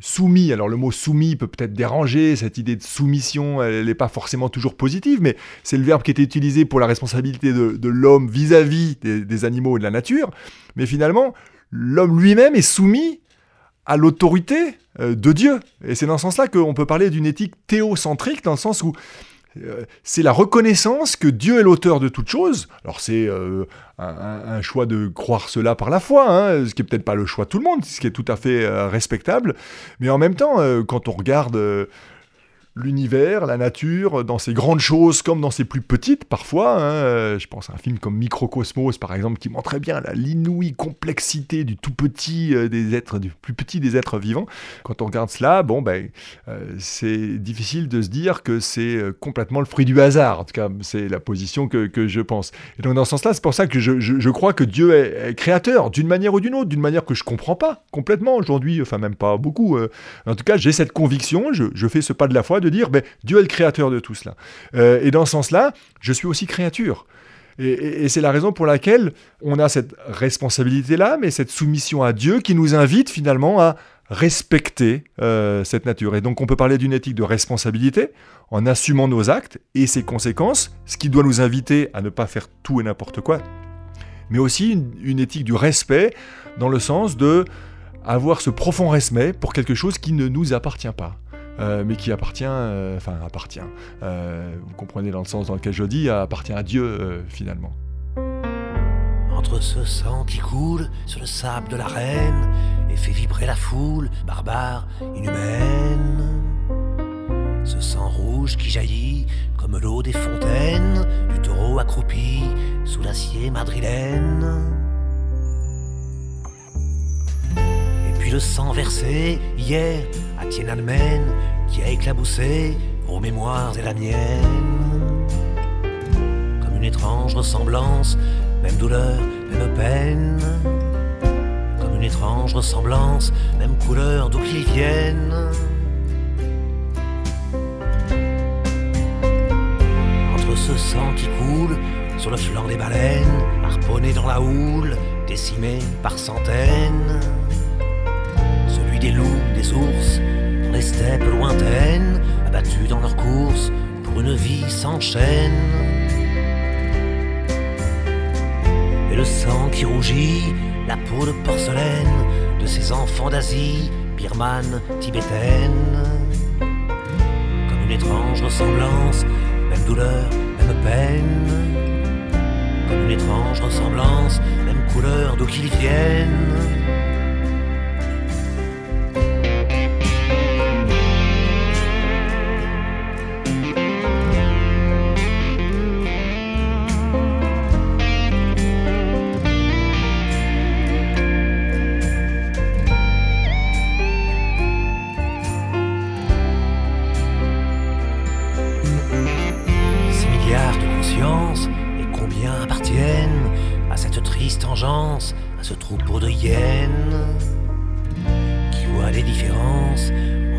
soumis. Alors le mot soumis peut peut-être déranger, cette idée de soumission, elle n'est pas forcément toujours positive, mais c'est le verbe qui était utilisé pour la responsabilité de, l'homme vis-à-vis des, animaux et de la nature. Mais finalement, l'homme lui-même est soumis à l'autorité euh, de Dieu. Et c'est dans ce sens-là qu'on peut parler d'une éthique théocentrique, dans le sens où c'est la reconnaissance que Dieu est l'auteur de toutes choses. Alors c'est euh, un, choix de croire cela par la foi, hein, ce qui est peut-être pas le choix de tout le monde, ce qui est tout à fait euh, respectable. Mais en même temps, quand on regarde l'univers, la nature, dans ses grandes choses comme dans ses plus petites parfois. Hein, euh, je pense à un film comme Microcosmos par exemple qui montre très bien l'inouïe complexité du tout petit euh, des êtres, du plus petit des êtres vivants. Quand on regarde cela, bon ben euh, c'est difficile de se dire que c'est complètement le fruit du hasard. En tout cas, c'est la position que, je pense. Et donc dans ce sens-là, c'est pour ça que je, crois que Dieu est, créateur d'une manière ou d'une autre, d'une manière que je comprends pas complètement aujourd'hui, enfin même pas beaucoup. en tout cas, j'ai cette conviction, je, fais ce pas de la foi dire, ben, Dieu est le créateur de tout cela. Euh, et dans ce sens-là, je suis aussi créature. Et, c'est la raison pour laquelle on a cette responsabilité-là, mais cette soumission à Dieu qui nous invite finalement à respecter euh, cette nature. Et donc on peut parler d'une éthique de responsabilité en assumant nos actes et ses conséquences, ce qui doit nous inviter à ne pas faire tout et n'importe quoi, mais aussi une, éthique du respect dans le sens de avoir ce profond respect pour quelque chose qui ne nous appartient pas. Euh, mais qui appartient, euh, enfin appartient, euh, vous comprenez dans le sens dans lequel je dis, appartient à Dieu finalement. Entre ce sang qui coule sur le sable de la reine et fait vibrer la foule barbare, inhumaine. Ce sang rouge qui jaillit comme l'eau des fontaines du taureau accroupi sous l'acier madrilène. Le sang versé hier à Tiananmen qui a éclaboussé aux mémoires et la mienne. Comme une étrange ressemblance, même douleur, même peine. Comme une étrange ressemblance, même couleur d'où qu'ils viennent. Entre ce sang qui coule sur le flanc des baleines, harponné dans la houle, décimé par centaines. Des loups, des ours, les steppes lointaines, abattus dans leur course pour une vie sans chaîne. Et le sang qui rougit, la peau de porcelaine de ces enfants d'Asie, birmane, tibétaine. Comme une étrange ressemblance, même douleur, même peine. Comme une étrange ressemblance, même couleur d'où qu'ils viennent.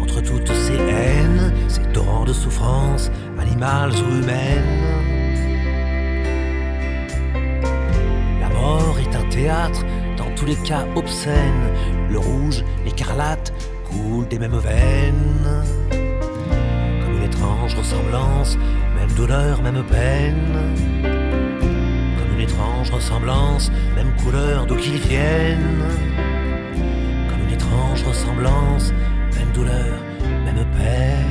Entre toutes ces haines, ces torrents de souffrance, animales ou humaines. La mort est un théâtre, dans tous les cas obscène, le rouge, l'écarlate coulent des mêmes veines comme une étrange ressemblance, même douleur, même peine. Comme une étrange ressemblance, même couleur d'où qu'ils viennent. Comme une étrange ressemblance, douleur, même peine.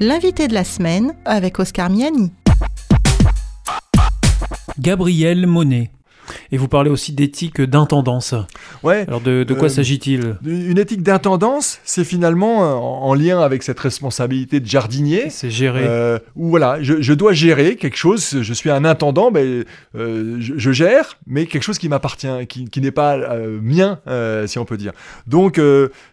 L'invité de la semaine avec Oscar Miani. Gabriel Monet. Et vous parlez aussi d'éthique d'intendance. Ouais. Alors de, de quoi Euh, s'agit-il? Une éthique d'intendance, c'est finalement euh, en, en lien avec cette responsabilité de jardinier. C'est géré. Euh, où voilà, je, je dois gérer quelque chose, je suis un intendant, ben, euh, je, je gère, mais quelque chose qui m'appartient, qui, qui n'est pas mien, si on peut dire. Donc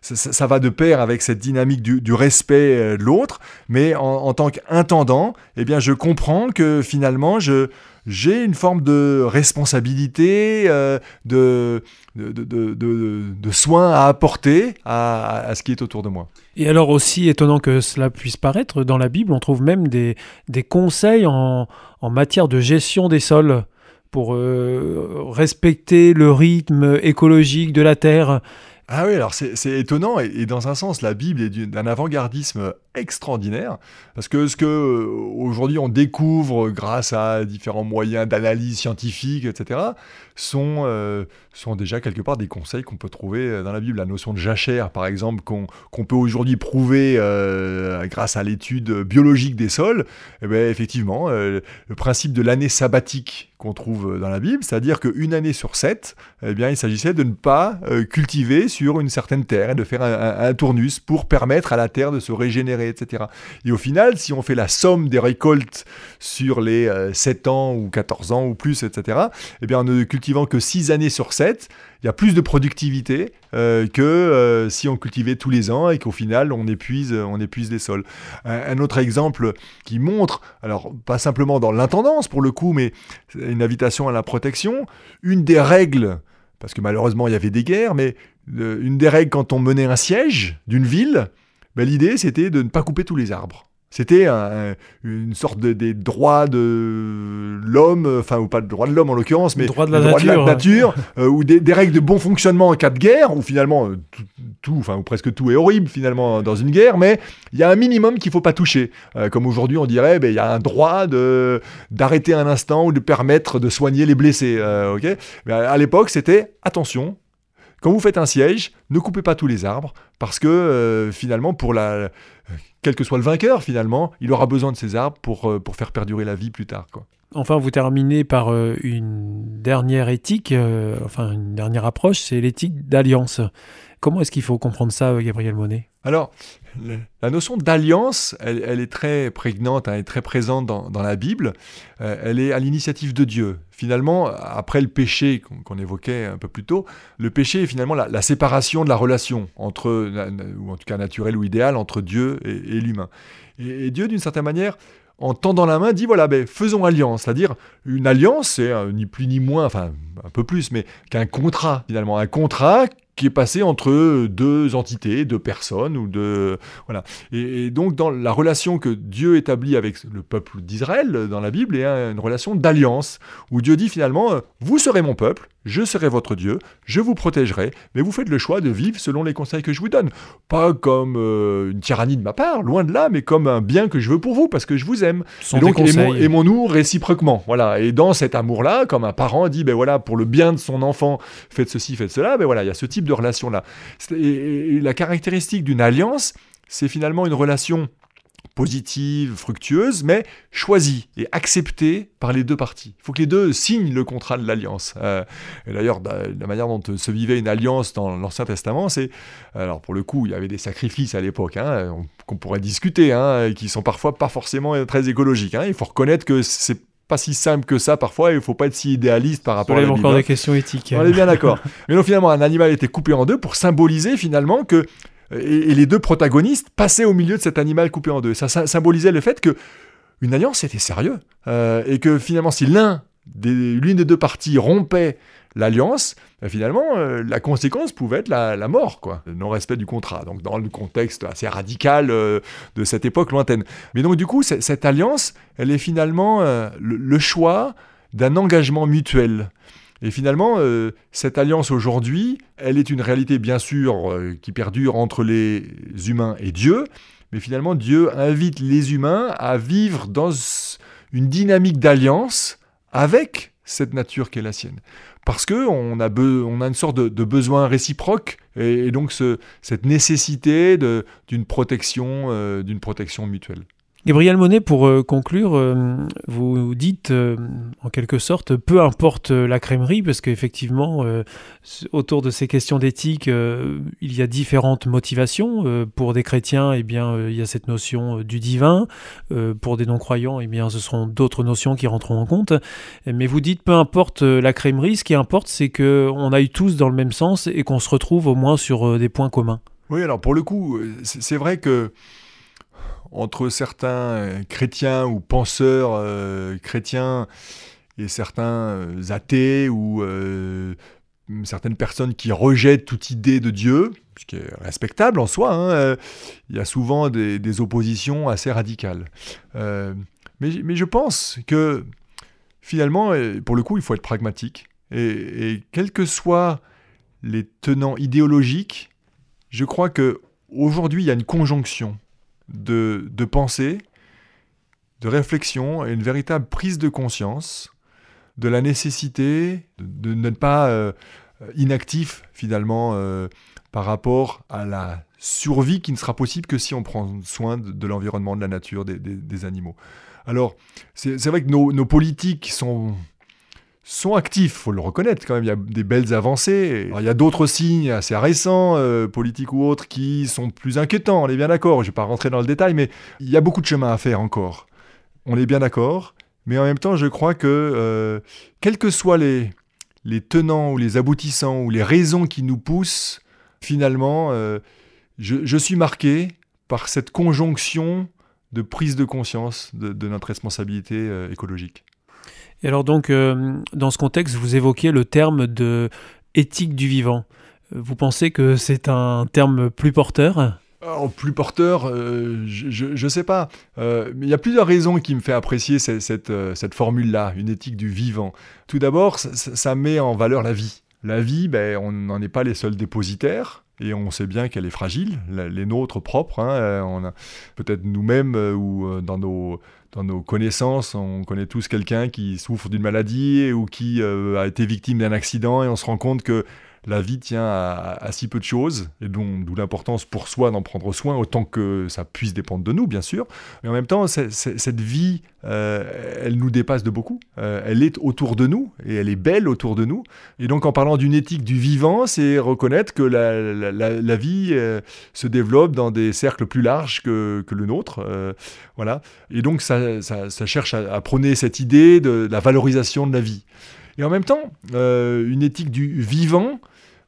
ça, va de pair avec cette dynamique du, du respect de l'autre, mais en, en tant qu'intendant, eh bien, je comprends que finalement, je j'ai une forme de responsabilité, euh, de, de, soins à apporter à, à ce qui est autour de moi. Et alors aussi étonnant que cela puisse paraître, dans la Bible, on trouve même des, des conseils en, en matière de gestion des sols pour euh, respecter le rythme écologique de la terre. Ah oui, alors c'est étonnant, et, et dans un sens, la Bible est d'un avant-gardisme extraordinaire, parce que ce que euh, aujourd'hui on découvre grâce à différents moyens d'analyse scientifique, etc., sont, euh, sont déjà quelque part des conseils qu'on peut trouver euh, dans la Bible. La notion de jachère, par exemple, qu'on qu'on peut aujourd'hui prouver grâce à l'étude biologique des sols, eh ben, effectivement, le principe de l'année sabbatique qu'on trouve dans la Bible, c'est-à-dire qu'une année sur sept, eh bien, il s'agissait de ne pas cultiver sur une certaine terre et de faire un, un- un tournus pour permettre à la terre de se régénérer, etc. Et au final, si on fait la somme des récoltes sur les euh, 7 ans ou 14 ans ou plus, etc., eh bien, en ne cultivant que 6 années sur 7, il y a plus de productivité euh, que euh, si on cultivait tous les ans et qu'au final, on épuise, on épuise les sols. Un, autre exemple qui montre, alors pas simplement dans l'intendance pour le coup, mais une invitation à la protection, une des règles parce que malheureusement il y avait des guerres, mais euh, une des règles quand on menait un siège d'une ville, ben, l'idée c'était de ne pas couper tous les arbres. C'était un- un- une sorte de, des droits de l'homme, enfin, ou pas de droits de l'homme en l'occurrence, mais Droits de la des droits nature. nature, euh, ou des, des règles de bon fonctionnement en cas de guerre, où finalement euh, tout, tout, enfin, ou presque tout est horrible finalement dans une guerre, mais il y a un minimum qu'il faut pas toucher. Euh, comme aujourd'hui on dirait, ben, il y a un droit de d'arrêter un instant ou de permettre de soigner les blessés. euh, ok? Mais à à l'époque, c'était attention. Quand vous faites un siège, ne coupez pas tous les arbres parce que euh, finalement, pour la, quel que soit le vainqueur, finalement, il aura besoin de ces arbres pour, euh, pour faire perdurer la vie plus tard. Quoi. Enfin, vous terminez par euh, une dernière éthique, enfin une dernière approche, c'est l'éthique d'alliance. Comment est-ce qu'il faut comprendre ça, Gabriel Monet Alors, la notion d'alliance, elle, est très prégnante, hein, elle est très présente dans, la Bible. Euh, elle est à l'initiative de Dieu. Finalement, après le péché qu'on évoquait un peu plus tôt, le péché est finalement la, séparation de la relation entre, ou en tout cas naturelle ou idéale, entre Dieu et, l'humain. Et, Dieu, d'une certaine manière, en tendant la main, dit voilà, ben, faisons alliance. C'est-à-dire, une alliance, c'est euh, ni plus ni moins, enfin un peu plus, mais qu'un contrat, finalement. Un contrat qui est passé entre deux entités, deux personnes ou deux voilà. Et, donc dans la relation que Dieu établit avec le peuple d'Israël dans la Bible, il y a une relation d'alliance où Dieu dit finalement vous serez mon peuple, je serai votre Dieu, je vous protégerai, mais vous faites le choix de vivre selon les conseils que je vous donne. Pas comme euh, une tyrannie de ma part, loin de là, mais comme un bien que je veux pour vous, parce que je vous aime. Et donc, aimons-nous réciproquement. Voilà. Et dans cet amour-là, comme un parent dit, ben voilà, pour le bien de son enfant, faites ceci, faites cela, ben voilà, il y a ce type de relation-là. La caractéristique d'une alliance, c'est finalement une relation positive, fructueuse, mais choisie et acceptée par les deux parties. Il faut que les deux signent le contrat de l'alliance. Euh, d'ailleurs, da- la manière dont euh, se vivait une alliance dans l'Ancien Testament, c'est... Alors pour le coup, il y avait des sacrifices à l'époque, hein, on- qu'on pourrait discuter, hein, qui sont parfois pas forcément très écologiques. hein. Il faut reconnaître que c'est pas si simple que ça parfois, et il faut pas être si idéaliste par rapport à la encore des questions éthiques. On est bien d'accord. [LAUGHS] Mais donc finalement, un animal était coupé en deux pour symboliser finalement que et, les deux protagonistes passaient au milieu de cet animal coupé en deux. Ça, sy- symbolisait le fait que une alliance c'était sérieux Euh, et que finalement, si l'un des l'une des deux parties rompait l'alliance, ben, finalement, euh, la conséquence pouvait être la, mort, quoi, le non-respect du contrat. Donc dans le contexte assez radical euh, de cette époque lointaine. Mais donc du coup, cette alliance, elle est finalement euh, le, le choix d'un engagement mutuel. Et finalement, euh, cette alliance aujourd'hui, elle est une réalité bien sûr euh, qui perdure entre les humains et Dieu, mais finalement Dieu invite les humains à vivre dans une dynamique d'alliance avec cette nature qui est la sienne. Parce que on a, une sorte de, besoin réciproque et, donc ce- cette nécessité euh, d'une protection mutuelle. Gabriel Monet, pour euh, conclure, euh, vous dites euh, en quelque sorte, peu importe la crèmerie, parce qu'effectivement, autour de ces questions d'éthique, il y a différentes motivations. Pour des chrétiens, eh bien, il y a cette notion du divin. Pour des non-croyants, eh bien, ce seront d'autres notions qui rentreront en compte. Mais vous dites, peu importe la crèmerie, ce qui importe, c'est que on aille tous dans le même sens et qu'on se retrouve au moins sur des points communs. Oui, alors pour le coup, c'est vrai que entre certains euh, chrétiens ou penseurs euh, chrétiens et certains euh, athées ou certaines personnes qui rejettent toute idée de Dieu, ce qui est respectable en soi, hein, il y a souvent des, oppositions assez radicales. Mais, je pense que finalement, pour le coup, il faut être pragmatique. Et, et quels que soient les tenants idéologiques, je crois que aujourd'hui il y a une conjonction de, de pensée, de réflexion et une véritable prise de conscience de la nécessité de, n'être pas euh, inactif finalement euh, par rapport à la survie qui ne sera possible que si on prend soin de, l'environnement, de la nature, des, des- animaux. Alors, c'est c'est vrai que nos, nos politiques sont, sont actifs, faut le reconnaître quand même, il y a des belles avancées. Il y a d'autres signes assez récents, euh, politiques ou autres, qui sont plus inquiétants, on est bien d'accord, je ne vais pas rentrer dans le détail, mais il y a beaucoup de chemin à faire encore. On est bien d'accord, mais en même temps, je crois que, euh, quels que soient les, les tenants ou les aboutissants ou les raisons qui nous poussent, finalement, euh, je, suis marqué par cette conjonction de prise de conscience de, notre responsabilité écologique. Et alors donc, euh, dans ce contexte, vous évoquez le terme de éthique du vivant. Euh, Vous pensez que c'est un terme plus porteur? Alors, plus porteur, euh, je ne sais pas. Euh, mais il y a plusieurs raisons qui me fait apprécier cette, cette, euh, formule-là, une éthique du vivant. Tout d'abord, ça, met en valeur la vie. La vie, ben, on n'en est pas les seuls dépositaires. Et on sait bien qu'elle est fragile, les nôtres propres. hein, euh, peut-être nous-mêmes euh, ou euh, dans nos, dans nos connaissances, on connaît tous quelqu'un qui souffre d'une maladie ou qui euh, a été victime d'un accident et on se rend compte que la vie tient à, si peu de choses, et d'où l'importance pour soi d'en prendre soin, autant que ça puisse dépendre de nous, bien sûr. Mais en même temps, cette vie, euh, elle nous dépasse de beaucoup. Euh, elle est autour de nous, et elle est belle autour de nous. Et donc, en parlant d'une éthique du vivant, c'est reconnaître que la, vie euh, se développe dans des cercles plus larges que, le nôtre. voilà. Et donc, ça, cherche à, prôner cette idée de la valorisation de la vie. Et en même temps, une éthique du vivant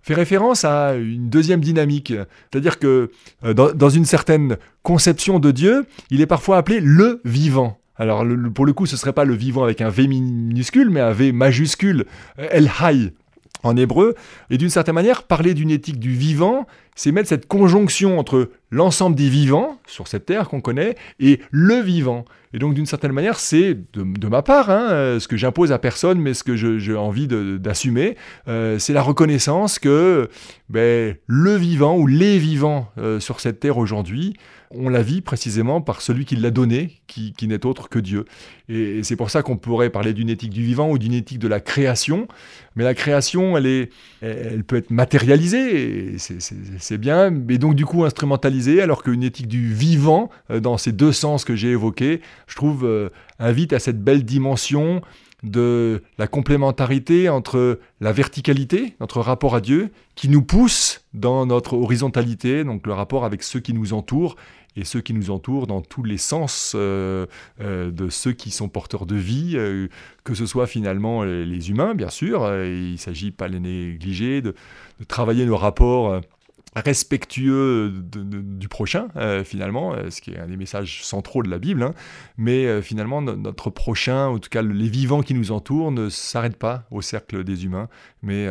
fait référence à une deuxième dynamique. C'est-à-dire que euh, dans, une certaine conception de Dieu, il est parfois appelé le vivant. Alors pour le coup, ce serait pas le vivant avec un V minuscule, mais un V majuscule, euh, El Hay. En hébreu. Et d'une certaine manière, parler d'une éthique du vivant, c'est mettre cette conjonction entre l'ensemble des vivants sur cette terre qu'on connaît et le vivant. Et donc, d'une certaine manière, c'est de, ma part, hein, euh, ce que j'impose à personne, mais ce que j'ai envie d'assumer, euh, c'est la reconnaissance que ben, le vivant ou les vivants euh, sur cette terre aujourd'hui, on la vit précisément par celui qui l'a donné, qui, n'est autre que Dieu. Et, c'est pour ça qu'on pourrait parler d'une éthique du vivant ou d'une éthique de la création. Mais la création, elle, est, elle peut être matérialisée, c'est bien, mais donc du coup instrumentalisée, alors qu'une éthique du vivant, euh, dans ces deux sens que j'ai évoqués, je trouve, euh, invite à cette belle dimension de la complémentarité entre la verticalité, notre rapport à Dieu, qui nous pousse dans notre horizontalité, donc le rapport avec ceux qui nous entourent, et ceux qui nous entourent dans tous les sens euh, euh, de ceux qui sont porteurs de vie, euh, que ce soit finalement les humains, bien sûr. il ne s'agit pas de les négliger, de, travailler nos rapports respectueux du prochain, finalement, ce qui est un des messages centraux de la Bible. Hein. Mais finalement, notre prochain, en tout cas les vivants qui nous entourent, ne s'arrêtent pas au cercle des humains, mais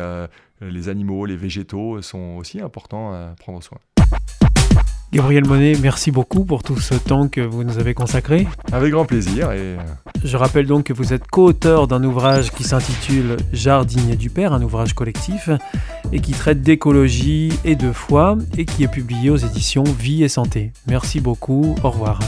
les animaux, les végétaux sont aussi importants à prendre soin. Gabriel Monet, merci beaucoup pour tout ce temps que vous nous avez consacré. Avec grand plaisir. Et... Euh, Je rappelle donc que vous êtes co-auteur d'un ouvrage qui s'intitule Jardinier du Père, un ouvrage collectif, et qui traite d'écologie et de foi, et qui est publié aux éditions Vie et Santé. Merci beaucoup, au revoir.